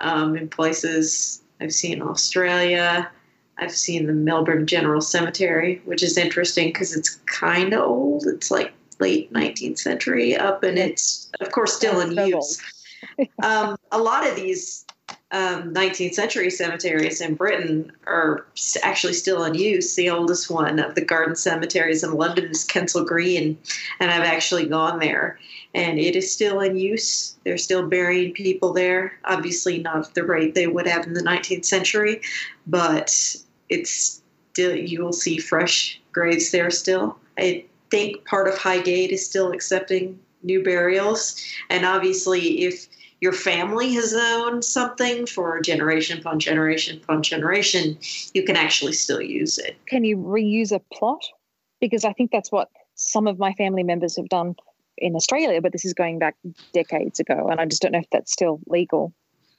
um, in places. I've seen Australia. I've seen the Melbourne General Cemetery, which is interesting because it's kind of old. It's like late 19th century up, and it's of course still in use. um, a lot of these um, 19th century cemeteries in Britain are actually still in use. The oldest one of the garden cemeteries in London is Kensal Green, and I've actually gone there, and it is still in use. They're still burying people there. Obviously, not at the rate they would have in the 19th century, but it's still you will see fresh graves there still. It think part of Highgate is still accepting new burials. And obviously, if your family has owned something for generation upon generation upon generation, you can actually still use it. Can you reuse a plot? Because I think that's what some of my family members have done in Australia, but this is going back decades ago, and I just don't know if that's still legal.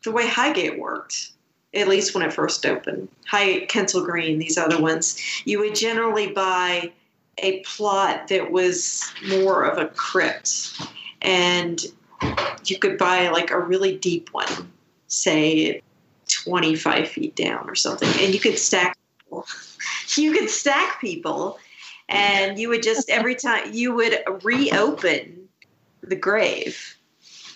The way Highgate worked, at least when it first opened, High Kensal Green, these other ones, you would generally buy a plot that was more of a crypt. And you could buy like a really deep one, say 25 feet down or something. And you could stack people. You could stack people, and you would just, every time, you would reopen the grave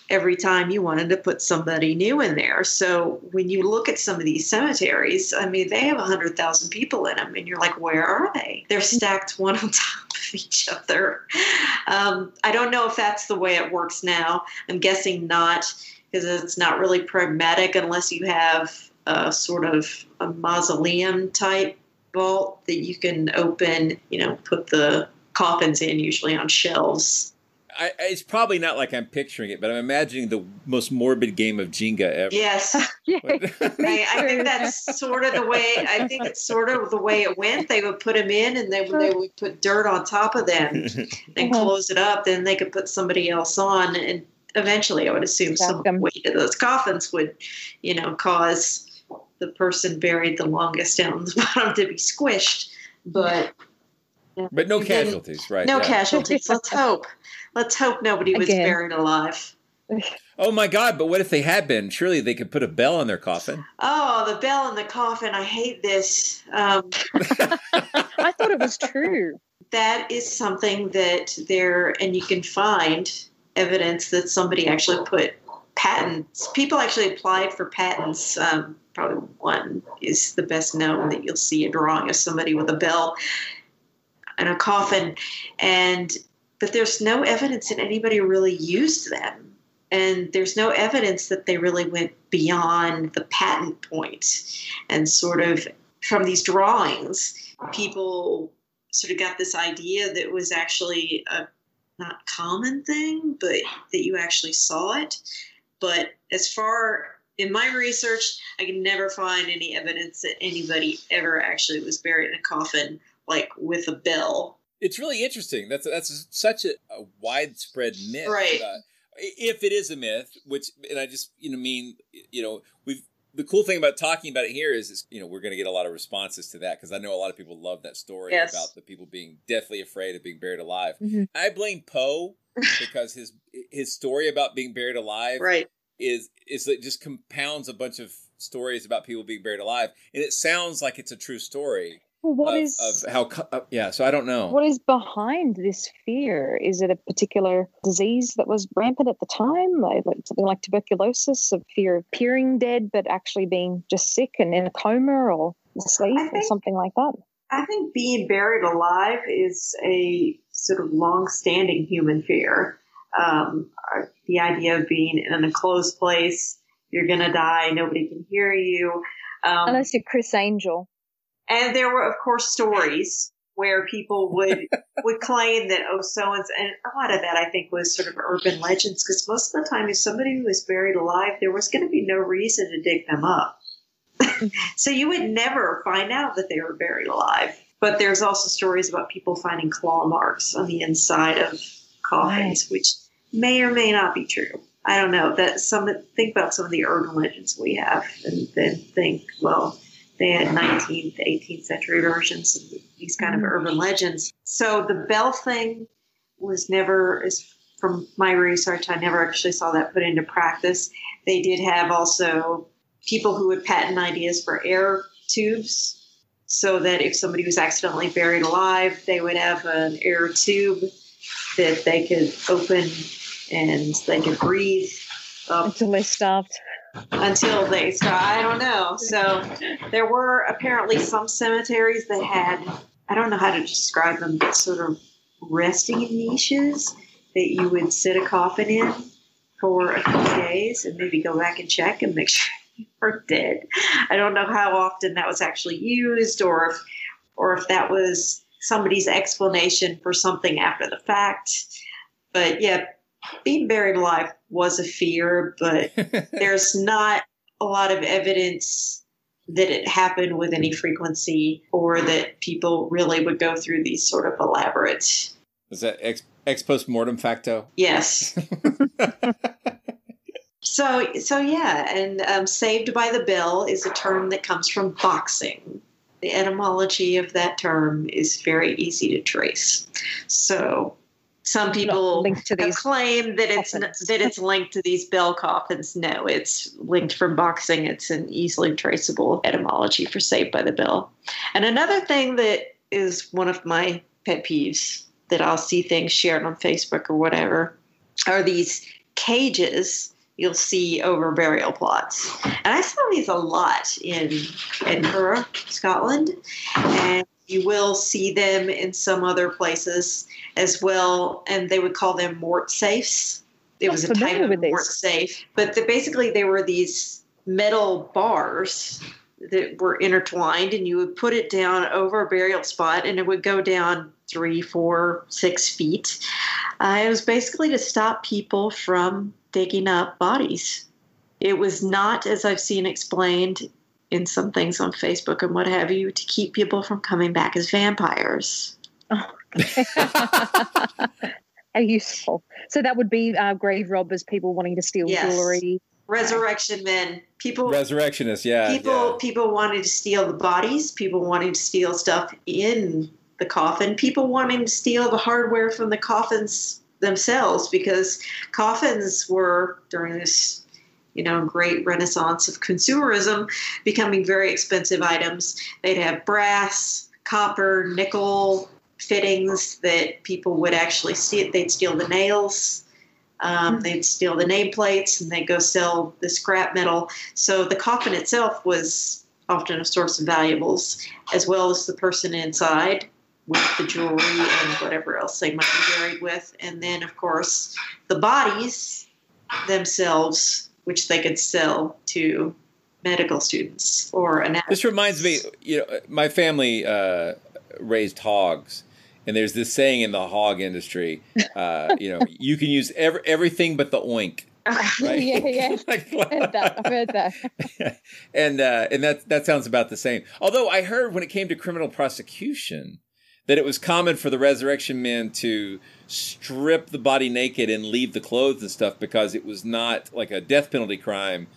every time you wanted to put somebody new in there. So when you look at some of these cemeteries, I mean, they have 100,000 people in them, and you're like, where are they? They're stacked one on top of each other. Um, I don't know if that's the way it works now. I'm guessing not, because it's not really pragmatic unless you have a sort of a mausoleum type vault that you can open, you know, put the coffins in, usually on shelves I, it's probably not like I'm picturing it, but I'm imagining the most morbid game of Jenga ever. Yes, I, I, think that's sort of the way. I think it's sort of the way it went. They would put them in, and they they would put dirt on top of them, and Uh-huh. close it up. Then they could put somebody else on, and eventually, I would assume some weight of those coffins would, you know, cause the person buried the longest down the bottom to be squished. But But no casualties, right? no yeah. casualties. Let's hope. Let's hope nobody was Again. buried alive. Oh my God! But what if they had been? Surely they could put a bell on their coffin. Oh, the bell in the coffin. I hate this. Um, I thought it was true. that is something that there, and you can find evidence that somebody actually put patents. People actually applied for patents. Um, probably one is the best known that you'll see a drawing of somebody with a bell and a coffin, and but there's no evidence that anybody really used them. And there's no evidence that they really went beyond the patent point and sort of from these drawings, people sort of got this idea that was actually a not common thing, but that you actually saw it. But as far in my research, I could never find any evidence that anybody ever actually was buried in a coffin, like with a bell. It's really interesting. That's that's such a, a widespread myth. Right. Uh, if it is a myth, which and I just you know mean you know we've the cool thing about talking about it here is, is you know we're going to get a lot of responses to that because I know a lot of people love that story Yes. about the people being deathly afraid of being buried alive. Mhm. I blame Poe because his his story about being buried alive Right. is is it just compounds a bunch of stories about people being buried alive, and it sounds like it's a true story. Well, what of, is of how uh, yeah? So I don't know. what is behind this fear? Is it a particular disease that was rampant at the time, like, like something like tuberculosis, of fear of appearing dead but actually being just sick and in a coma or asleep or something like that? I think being buried alive is a sort of long-standing human fear. Um, uh, the idea of being in a closed place, you're going to die, nobody can hear you. Um, Unless you're Criss Angel. And there were, of course, stories where people would would claim that oh, so and and a lot of that I think was sort of urban legends because most of the time, if somebody was buried alive, there was going to be no reason to dig them up. so you would never find out that they were buried alive. But there's also stories about people finding claw marks on the inside of coffins, which may or may not be true. I don't know. That some think about some of the urban legends we have, and then think, well, they had 19th, 18th century versions of these kind of mm-hmm. urban legends. So the bell thing was never, as from my research, I never actually saw that put into practice. They did have also people who would patent ideas for air tubes so that if somebody was accidentally buried alive, they would have an air tube that they could open and they could breathe up until they stopped. Until they stopped. I don't know. So there were apparently some cemeteries that had, I don't know how to describe them, but sort of resting niches that you would sit a coffin in for a few days and maybe go back and check and make sure you were dead. I don't know how often that was actually used or if or if that was somebody's explanation for something after the fact. But yeah, being buried alive was a fear, but there's not a lot of evidence that it happened with any frequency or that people really would go through these sort of elaborate Is that ex, ex post mortem facto? Yes. so so yeah, and um, "saved by the bell" is a term that comes from boxing. The etymology of that term is very easy to trace. So, some people linked to these claim that it's coffins. that it's linked to these bell coffins. No, it's linked from boxing. It's an easily traceable etymology for Saved by the Bell. And another thing that is one of my pet peeves that I'll see things shared on Facebook or whatever are these cages you'll see over burial plots. And I saw these a lot in Edinburgh, Scotland, and you will see them in some other places as well. And they would call them mort safes. It Not was a type of mort safe, but the, basically they were these metal bars that were intertwined, and you would put it down over a burial spot, and it would go down three, four, six feet. Uh, it was basically to stop people from digging up bodies. It was not, as I've seen explained in some things on Facebook and what have you, to keep people from coming back as vampires. How useful. So that would be uh, grave robbers, people wanting to steal Yes. jewelry. Resurrection men, people Resurrectionists, yeah. people yeah. people wanting to steal the bodies, people wanting to steal stuff in the coffin, people wanting to steal the hardware from the coffins themselves because coffins were during this you know great renaissance of consumerism becoming very expensive items. They'd have brass, copper, nickel fittings that people would actually steal. They'd steal the nails. Um, they'd steal the nameplates and they'd go sell the scrap metal. So the coffin itself was often a source of valuables, as well as the person inside with the jewelry and whatever else they might be buried with. And then, of course, the bodies themselves, which they could sell to medical students or an This reminds me, you know, my family uh, raised hogs, and there's this saying in the hog industry, uh, you know, you can use ev- everything but the oink. Right. yeah, yeah. I've heard that. I've heard that. and uh, and that that sounds about the same. Although I heard when it came to criminal prosecution that it was common for the resurrection men to strip the body naked and leave the clothes and stuff because it was not like a death penalty crime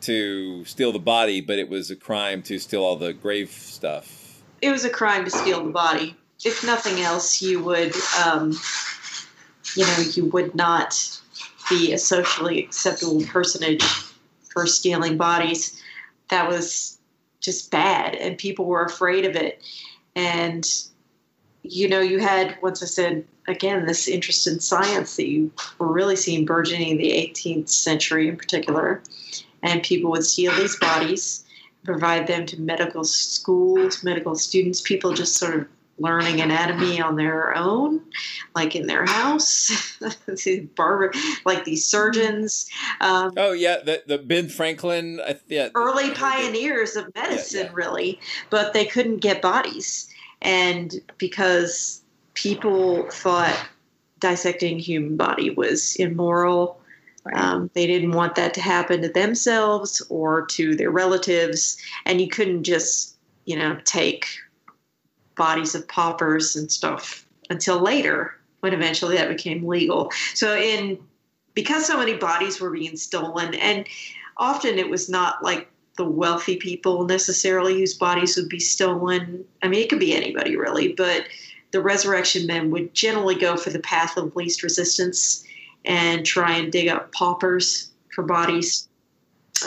to steal the body, but it was a crime to steal all the grave stuff. it was a crime to steal the body. If nothing else, you would, um, you know, you would not be a socially acceptable personage for stealing bodies. That was just bad, and people were afraid of it. And you know, you had once I said again this interest in science that you were really seeing burgeoning in the 18th century in particular, and people would steal these bodies provide them to medical schools, medical students, people just sort of learning anatomy on their own, like in their house. Barber, like these surgeons, um, Oh yeah, the the Ben Franklin, I, yeah, early pioneers of medicine, really, but they couldn't get bodies. And because people thought dissecting human body was immoral, um, they didn't want that to happen to themselves or to their relatives, and you couldn't just, you know, take bodies of paupers and stuff until later, when eventually that became legal. So, in because so many bodies were being stolen, and often it was not like the wealthy people necessarily whose bodies would be stolen. I mean, it could be anybody really, but the resurrection men would generally go for the path of least resistance and try and dig up paupers for bodies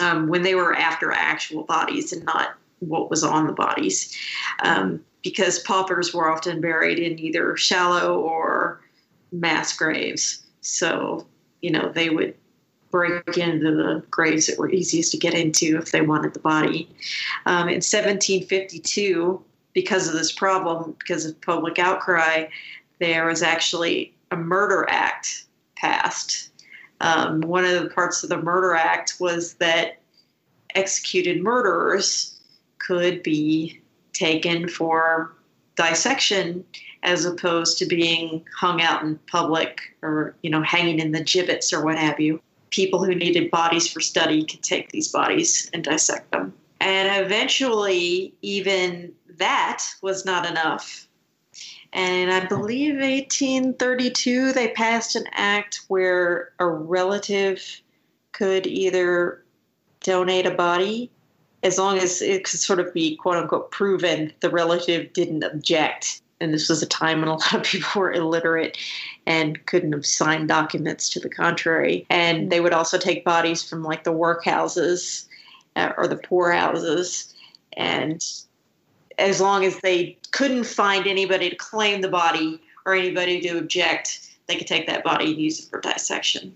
um, when they were after actual bodies and not what was on the bodies. Um, because paupers were often buried in either shallow or mass graves. So, you know, they would break into the graves that were easiest to get into if they wanted the body. Um, in 1752, because of this problem, because of public outcry, there was actually a murder act passed. Um, one of the parts of the murder act was that executed murderers could be taken for dissection as opposed to being hung out in public or you know hanging in the gibbets or what have you people who needed bodies for study could take these bodies and dissect them. And eventually even that was not enough. And i believe 1832 they passed an act where a relative could either donate a body as long as it could sort of be quote unquote proven the relative didn't object and this was a time when a lot of people were illiterate and couldn't have signed documents to the contrary. And they would also take bodies from like the workhouses uh, or the poorhouses. And as long as they couldn't find anybody to claim the body or anybody to object, they could take that body and use it for dissection.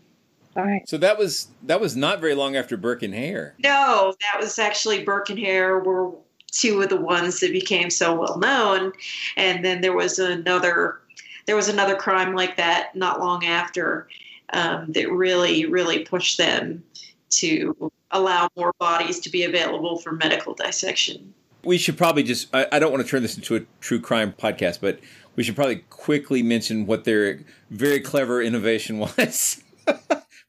All right. So that was that was not very long after Burke and Hare. No, that was actually Burke and Hare were two of the ones that became so well known, and then there was another there was another crime like that not long after um, that really really pushed them to allow more bodies to be available for medical dissection. We should probably just I, I don't want to turn this into a true crime podcast, but we should probably quickly mention what their very clever innovation was.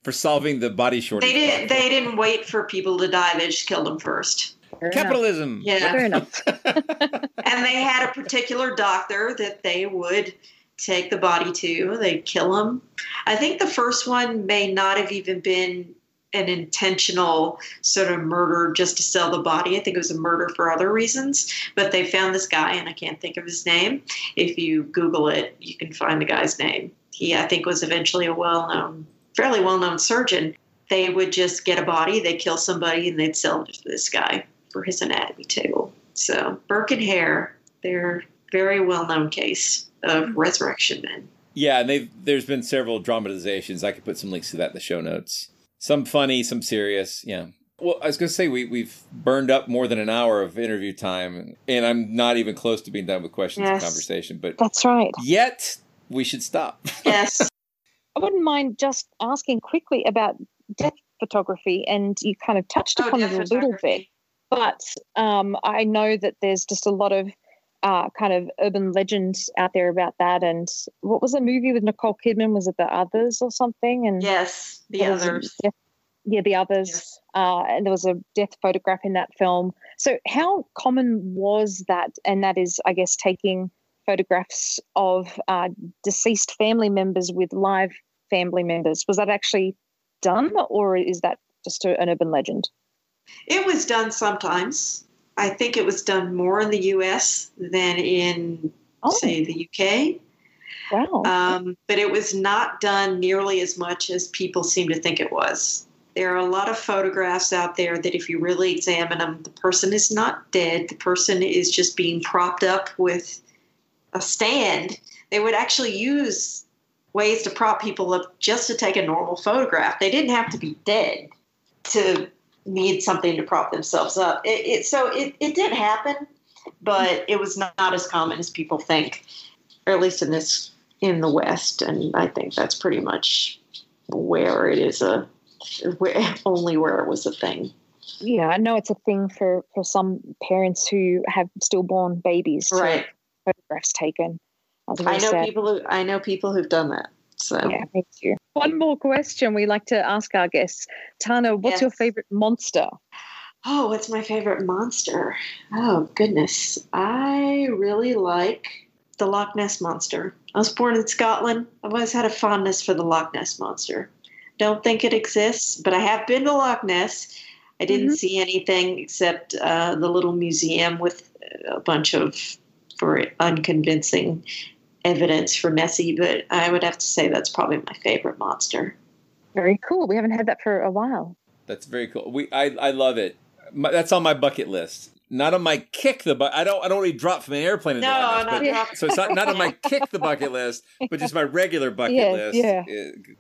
for solving the body shortage. They didn't. They didn't wait for people to die. They just killed them first. Fair Capitalism. Enough. Yeah. Fair enough. and they had a particular doctor that they would take the body to. They'd kill him. I think the first one may not have even been an intentional sort of murder just to sell the body. I think it was a murder for other reasons. But they found this guy, and I can't think of his name. If you Google it, you can find the guy's name. He, I think, was eventually a well known fairly well known surgeon, they would just get a body, they'd kill somebody, and they'd sell it to this guy for his anatomy table. So Burke and Hare, they're very well known case of mm-hmm. resurrection men. Yeah, and they've there's been several dramatizations. I could put some links to that in the show notes. Some funny, some serious. Yeah. Well, I was going to say we we've burned up more than an hour of interview time, and I'm not even close to being done with questions Yes. and conversation. But That's right. yet we should stop. Yes. I wouldn't mind just asking quickly about death photography, and you kind of touched Oh, upon it a little bit. But um, I know that there's just a lot of uh, kind of urban legends out there about that. And what was the movie with Nicole Kidman? Was it The Others or something? And yes, The there was a Others. death- yeah, The Others. Uh, and there was a death photograph in that film. So how common was that? And that is, I guess, taking photographs of uh, deceased family members with live family members. Was that actually done, or is that just a, an urban legend? It was done sometimes. I think it was done more in the U.S. than in, say, the UK. Wow. Um, but it was not done nearly as much as people seem to think it was. There are a lot of photographs out there that, if you really examine them, the person is not dead. The person is just being propped up with a stand. They would actually use ways to prop people up just to take a normal photograph. They didn't have to be dead to need something to prop themselves up. It, it, so it, it did happen, but it was not, not as common as people think, or at least in this in the West. And I think that's pretty much where it is a where, only where it was a thing. Yeah, I know it's a thing for for some parents who have stillborn babies. Right. Photographs taken. I know sad. people who I know people who've done that. So Yeah, me too. One more question we like to ask our guests. Tana, what's your favorite monster? Oh, what's my favorite monster? Oh, goodness. I really like the Loch Ness Monster. I was born in Scotland. I've always had a fondness for the Loch Ness Monster. Don't think it exists, but I have been to Loch Ness. I didn't see anything except uh, the little museum with a bunch of for unconvincing evidence for Nessie, but I would have to say that's probably my favorite monster. Very cool. We haven't had that for a while. That's very cool. We I I love it. My, that's on my bucket list. Not on my kick the but I don't I don't really drop from an airplane. No, Loch Ness, not but- drop- so it's not, not on my kick the bucket list, but just my regular bucket Yeah, list. yeah.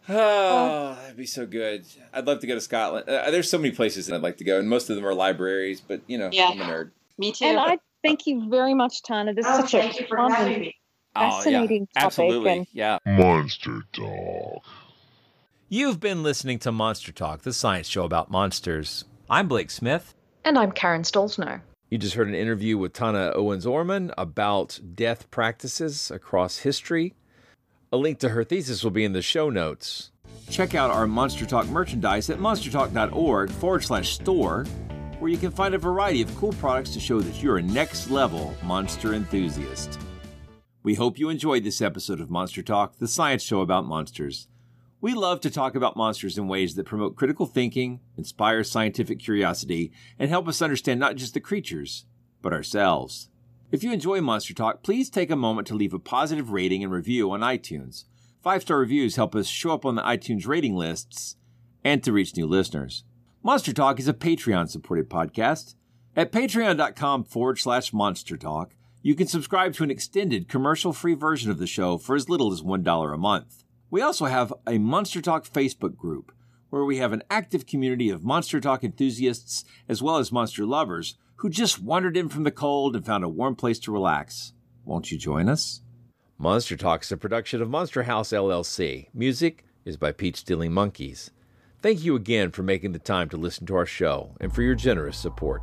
Oh, that'd be so good. I'd love to go to Scotland. Uh, there's so many places that I'd like to go, and most of them are libraries. But you know, Yeah. I'm a nerd. Me too. And I thank you very much, Tana. This is Oh, such thank a you for fun having and me. fascinating topic. Absolutely, And yeah. Monster Talk. You've been listening to Monster Talk, the science show about monsters. I'm Blake Smith. And I'm Karen Stollznow. You just heard an interview with Tana Owens Orman about death practices across history. A link to her thesis will be in the show notes. Check out our Monster Talk merchandise at monstertalk.org forward slash store, where you can find a variety of cool products to show that you're a next level monster enthusiast. We hope you enjoyed this episode of Monster Talk, the science show about monsters. We love to talk about monsters in ways that promote critical thinking, inspire scientific curiosity, and help us understand not just the creatures, but ourselves. If you enjoy Monster Talk, please take a moment to leave a positive rating and review on iTunes. Five star reviews help us show up on the iTunes rating lists and to reach new listeners. Monster Talk is a Patreon supported podcast. At patreon.com forward slash monster talk, you can subscribe to an extended commercial free version of the show for as little as $1 a month. We also have a Monster Talk Facebook group where we have an active community of Monster Talk enthusiasts as well as monster lovers who just wandered in from the cold and found a warm place to relax. Won't you join us? Monster Talk is a production of Monster House LLC. Music is by Peach Stealing Monkeys. Thank you again for making the time to listen to our show and for your generous support.